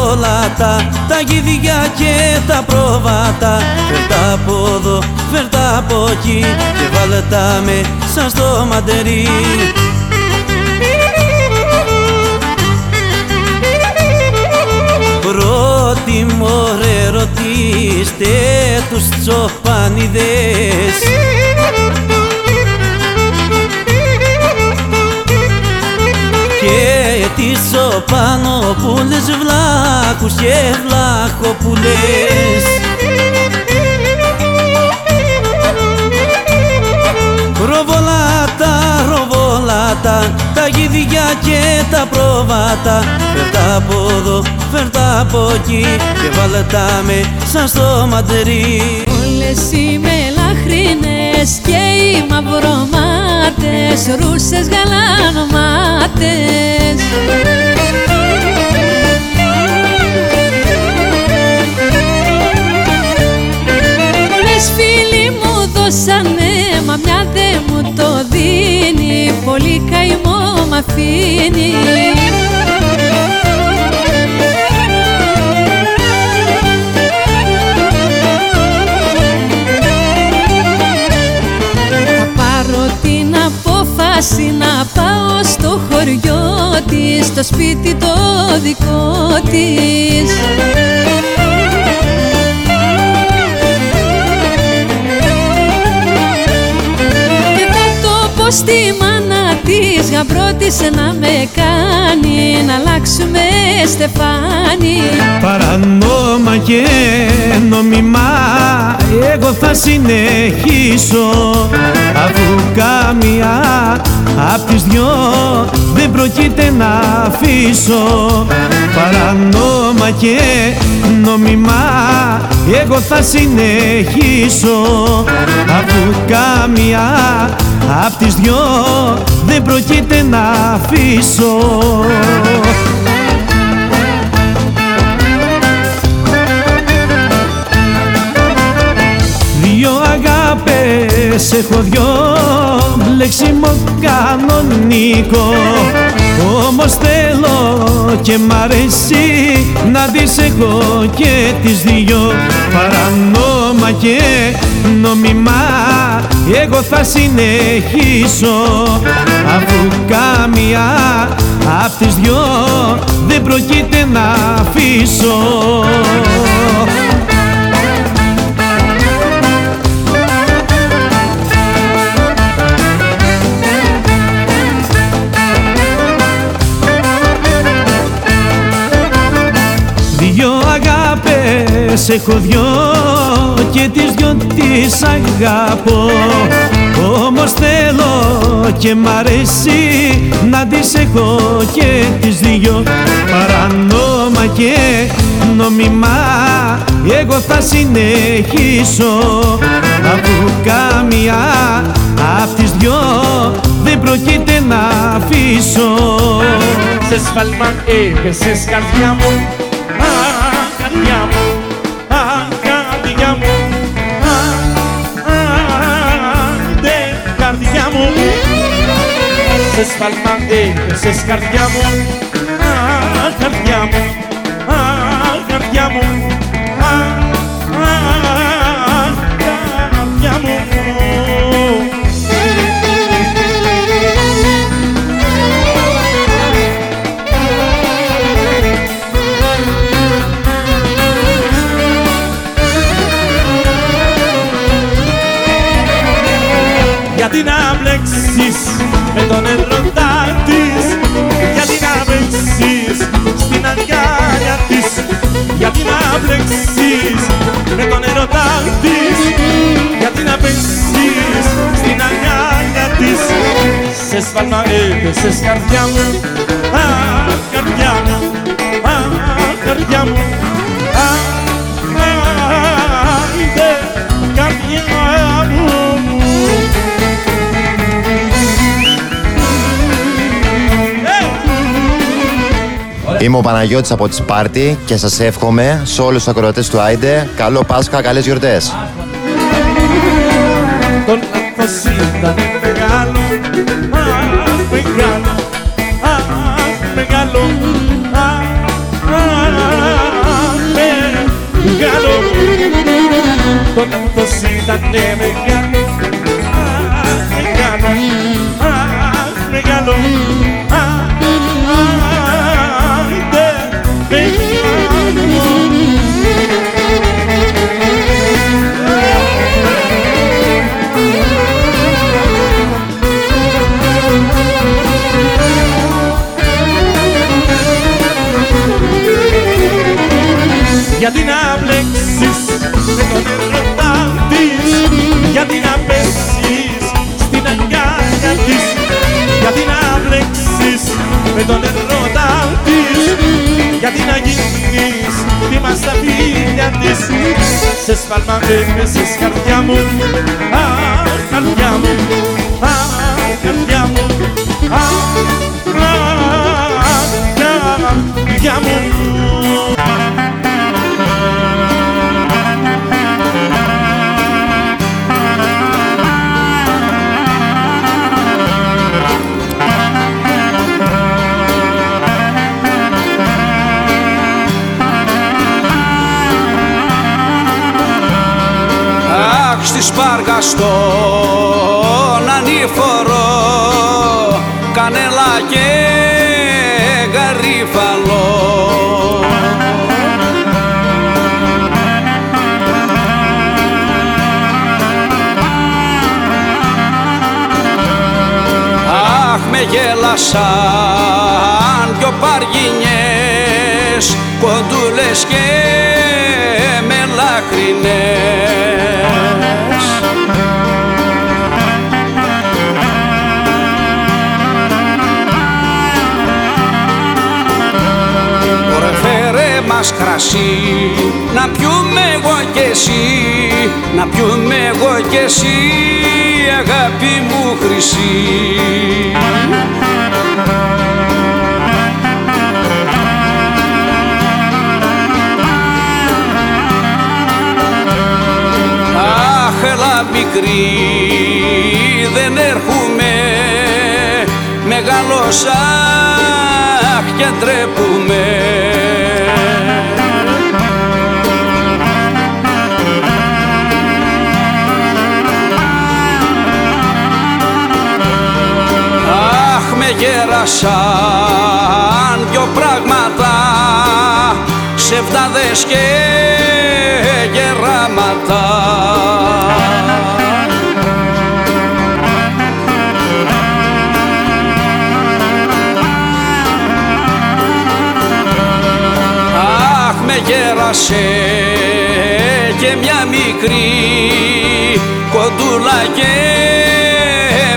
ροβολάτα, τα γυδιά και τα πρόβατα. Φέρτα από εδώ, φέρτα από εκεί και βάλε τα με σαν στο μαντερί Πρώτη μωρέ ρωτήστε τους τσοπανιδές και τις οπανοπούλες βλάκους και βλαχοπούλες Ροβολάτα, ροβολάτα, τα γυδιά και τα πρόβατα. Φέρτα από εδώ, φέρτα από εκεί και βάλε τα με σαν στο μαντερί Όλες οι μελαχρινές και οι μαυρομάτες Ρούσες γαλανομάτες. Όλες φίλοι μου δώσανε μα μια δε μου το δίνει. Πολύ καημό μ' αφήνει απόφαση να πάω στο χωριό της Στο σπίτι το δικό της. Και θα το πω στη μάνα της Γαμπρότησε να με κάνει Να αλλάξουμε στεφάνι. Παρανόμα και νομιμά εγώ θα συνεχίσω. Αφού καμία απ' τις δυο δεν προκείται να αφήσω. Παρανόμα και νομιμά εγώ θα συνεχίσω. Αφού καμία απ' τις δυο δεν προκείται να αφήσω. Δυο αγάπες έχω δυο μπλέξιμο κανονικό. Όμως θέλω και μ' αρέσει να τις έχω και τις δυο. Παρανόμα και νομιμά εγώ θα συνεχίσω Αφού καμία απ' τις δυο δεν προκείται να αφήσω αγάπες έχω δυο και τις δυο τις αγαπώ. Όμως θέλω και μ' αρέσει να τις έχω και τις δυο. Παρανόμα και νομιμά εγώ θα συνεχίσω. Αφού καμία απ' τις δυο δεν προκείται να αφήσω. Σε σφάλμα έπεσες καρδιά μου σε σφάλμα έπεσες καρδιά μου. Αχ, καρδιά μου, αχ, καρδιά μου αγκάλια της Γιατί να μπλέξεις με τον έρωτα της Γιατί να μπλέξεις στην αγκάλια της. Σε σφάλμα έπεσες καρδιά μου Αχ, καρδιά μου Αχ, καρδιά μου Είμαι ο Παναγιώτης από τη Σπάρτη και σας εύχομαι σε όλους τους ακροατές του Άιντε καλό Πάσχα, καλές γιορτές. Τον λάθος ήταν μεγάλο, Γιατί να μπλέξεις με τον έρωτα της; Γιατί να πέσεις στην αγκάλια της; Γιατί να μπλέξεις με τον έρωτα της; Γιατί να γίνεις θύμα στα φίλια της; Σε σφάλμα έπεσες καρδιά μου. Αχ, καρδιά μου. Αχ, καρδιά μου. Αχ, αχ, καρδιά μου στη Σπάργα στον ανήφορο κανέλα και γαρίφαλο. Αχ με γέλασαν δυο παργινιές κοντούλες και μελαχρινές μας κρασί. Να πιούμε εγώ και εσύ να πιούμε εγώ και εσύ αγάπη μου χρυσή. Αχ, έλα μικρή, δεν έρχομαι. Μεγάλωσα, αχ, και ντρέπουμε Αχ, με γέρασαν δυο πράγματα ψευδάδες και γεράματα. Αχ με γέρασε και μια μικρή κοντούλα και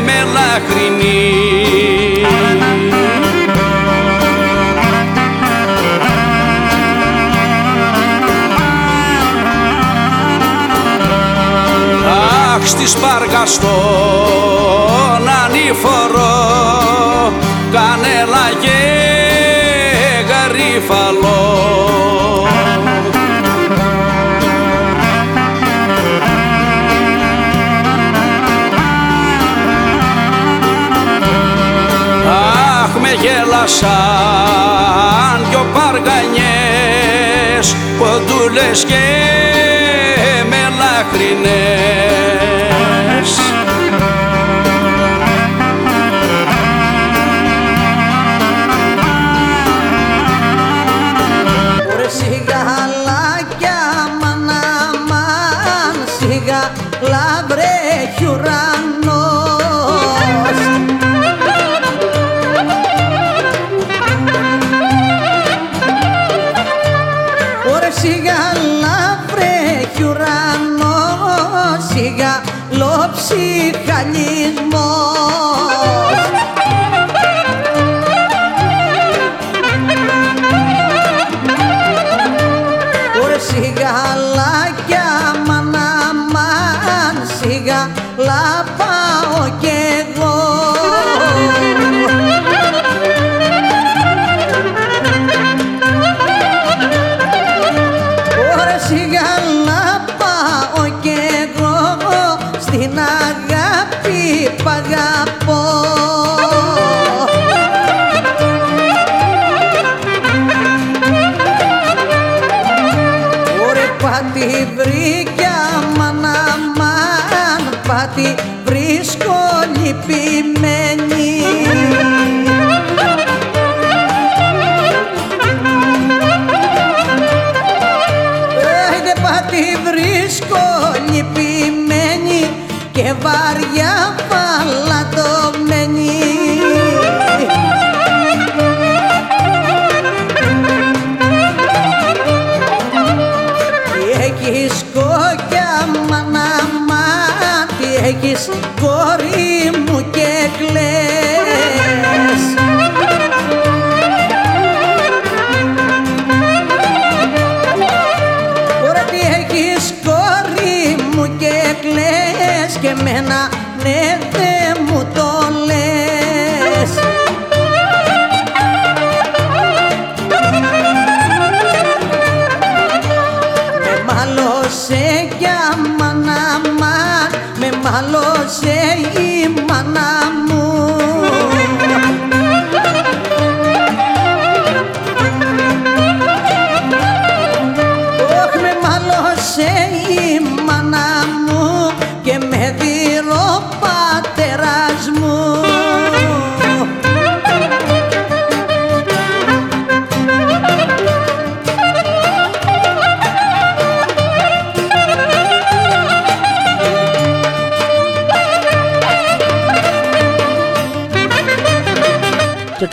μελαχρινή στη σπάργα στον ανήφορο. Κανέλα και γαρίφαλο. Αχ με γέλασαν δυο παργανιές ποντούλες και μελαχρινές. они lebar ya pala Say.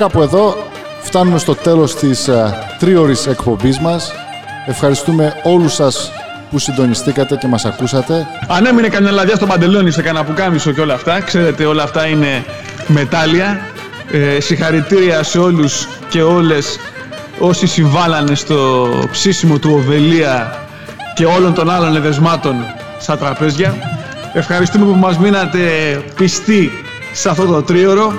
κάπου εδώ φτάνουμε στο τέλος της τρίωρη τρίωρης εκπομπής μας. Ευχαριστούμε όλους σας που συντονιστήκατε και μας ακούσατε. Αν έμεινε κανένα λαδιά στο παντελόνι, σε κανένα πουκάμισο και όλα αυτά, ξέρετε όλα αυτά είναι μετάλλια. Ε, συγχαρητήρια σε όλους και όλες όσοι συμβάλλανε στο ψήσιμο του Οβελία και όλων των άλλων εδεσμάτων στα τραπέζια. Ευχαριστούμε που μας μείνατε πιστοί σε αυτό το τρίωρο.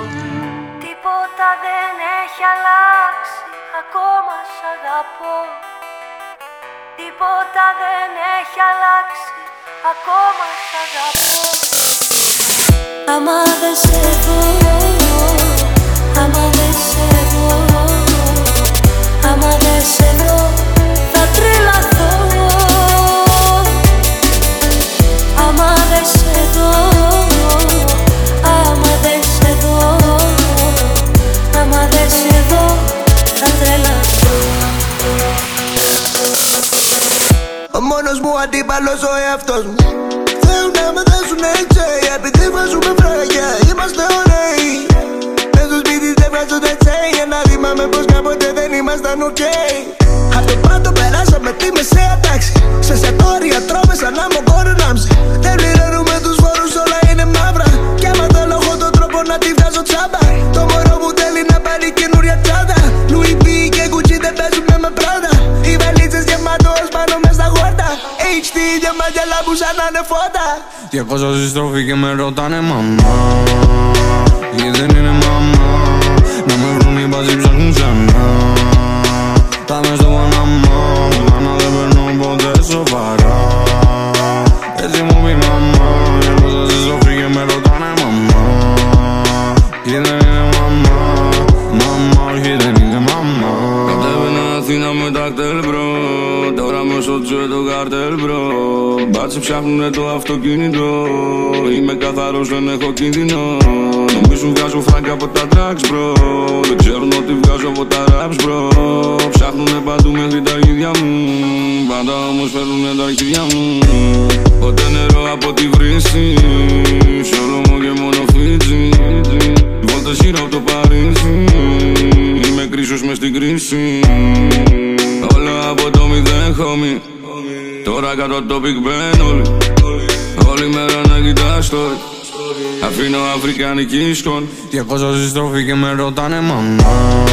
Αφρικανική σκόν 200 συστροφή και με ρωτάνε μαμά.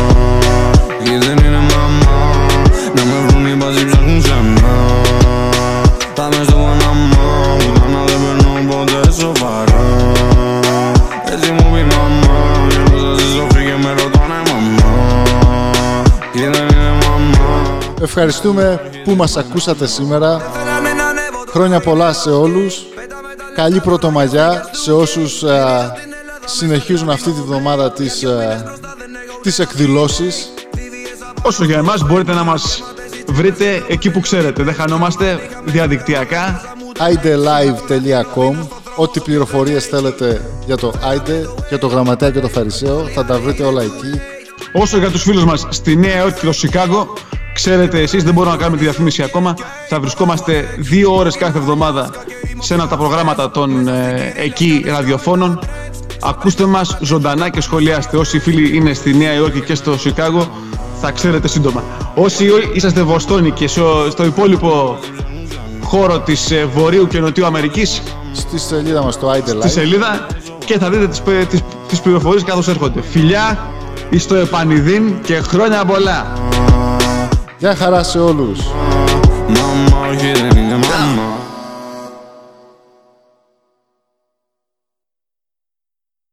Ή δεν είναι μαμά. Να με βρουν οι μπάζοι ψάχνουν ξανά Τα μες στο Παναμά Πουτάνα δεν παίρνω ποτέ σοβαρά. Έτσι μου πει μαμά 200 συστροφή και με ρωτάνε μαμά. Ή δεν είναι μαμά. Ευχαριστούμε που μας ακούσατε σήμερα. Χρόνια πολλά σε όλους. Καλή πρωτομαγιά σε όσους α, συνεχίζουν αυτή τη βδομάδα τις, α, τις εκδηλώσεις. Όσο για εμάς μπορείτε να μας βρείτε εκεί που ξέρετε. Δεν χανόμαστε διαδικτυακά. idelive.com Ό,τι πληροφορίες θέλετε για το Άιντε, για το Γραμματέα και το Φαρισαίο θα τα βρείτε όλα εκεί. Όσο για τους φίλους μας στη Νέα Υόρκη και το Σικάγο, ξέρετε εσείς, δεν μπορούμε να κάνουμε τη διαφήμιση ακόμα. Θα βρισκόμαστε δύο ώρες κάθε εβδομάδα σε ένα από τα προγράμματα των ε, εκεί ραδιοφώνων. Ακούστε μας ζωντανά και σχολιάστε. Όσοι φίλοι είναι στη Νέα Υόρκη και στο Σικάγο, θα ξέρετε σύντομα. Όσοι είσαστε Βοστόνοι και στο, στο υπόλοιπο χώρο της ε, Βορείου και Νοτιού Αμερικής, Στη σελίδα μας το Άιντε στη Live. σελίδα και θα δείτε τις, πε- τις, τις πληροφορίες καθώς έρχονται. Φιλιά, εις το επανειδήν και χρόνια πολλά. Γεια χαρά σε όλους.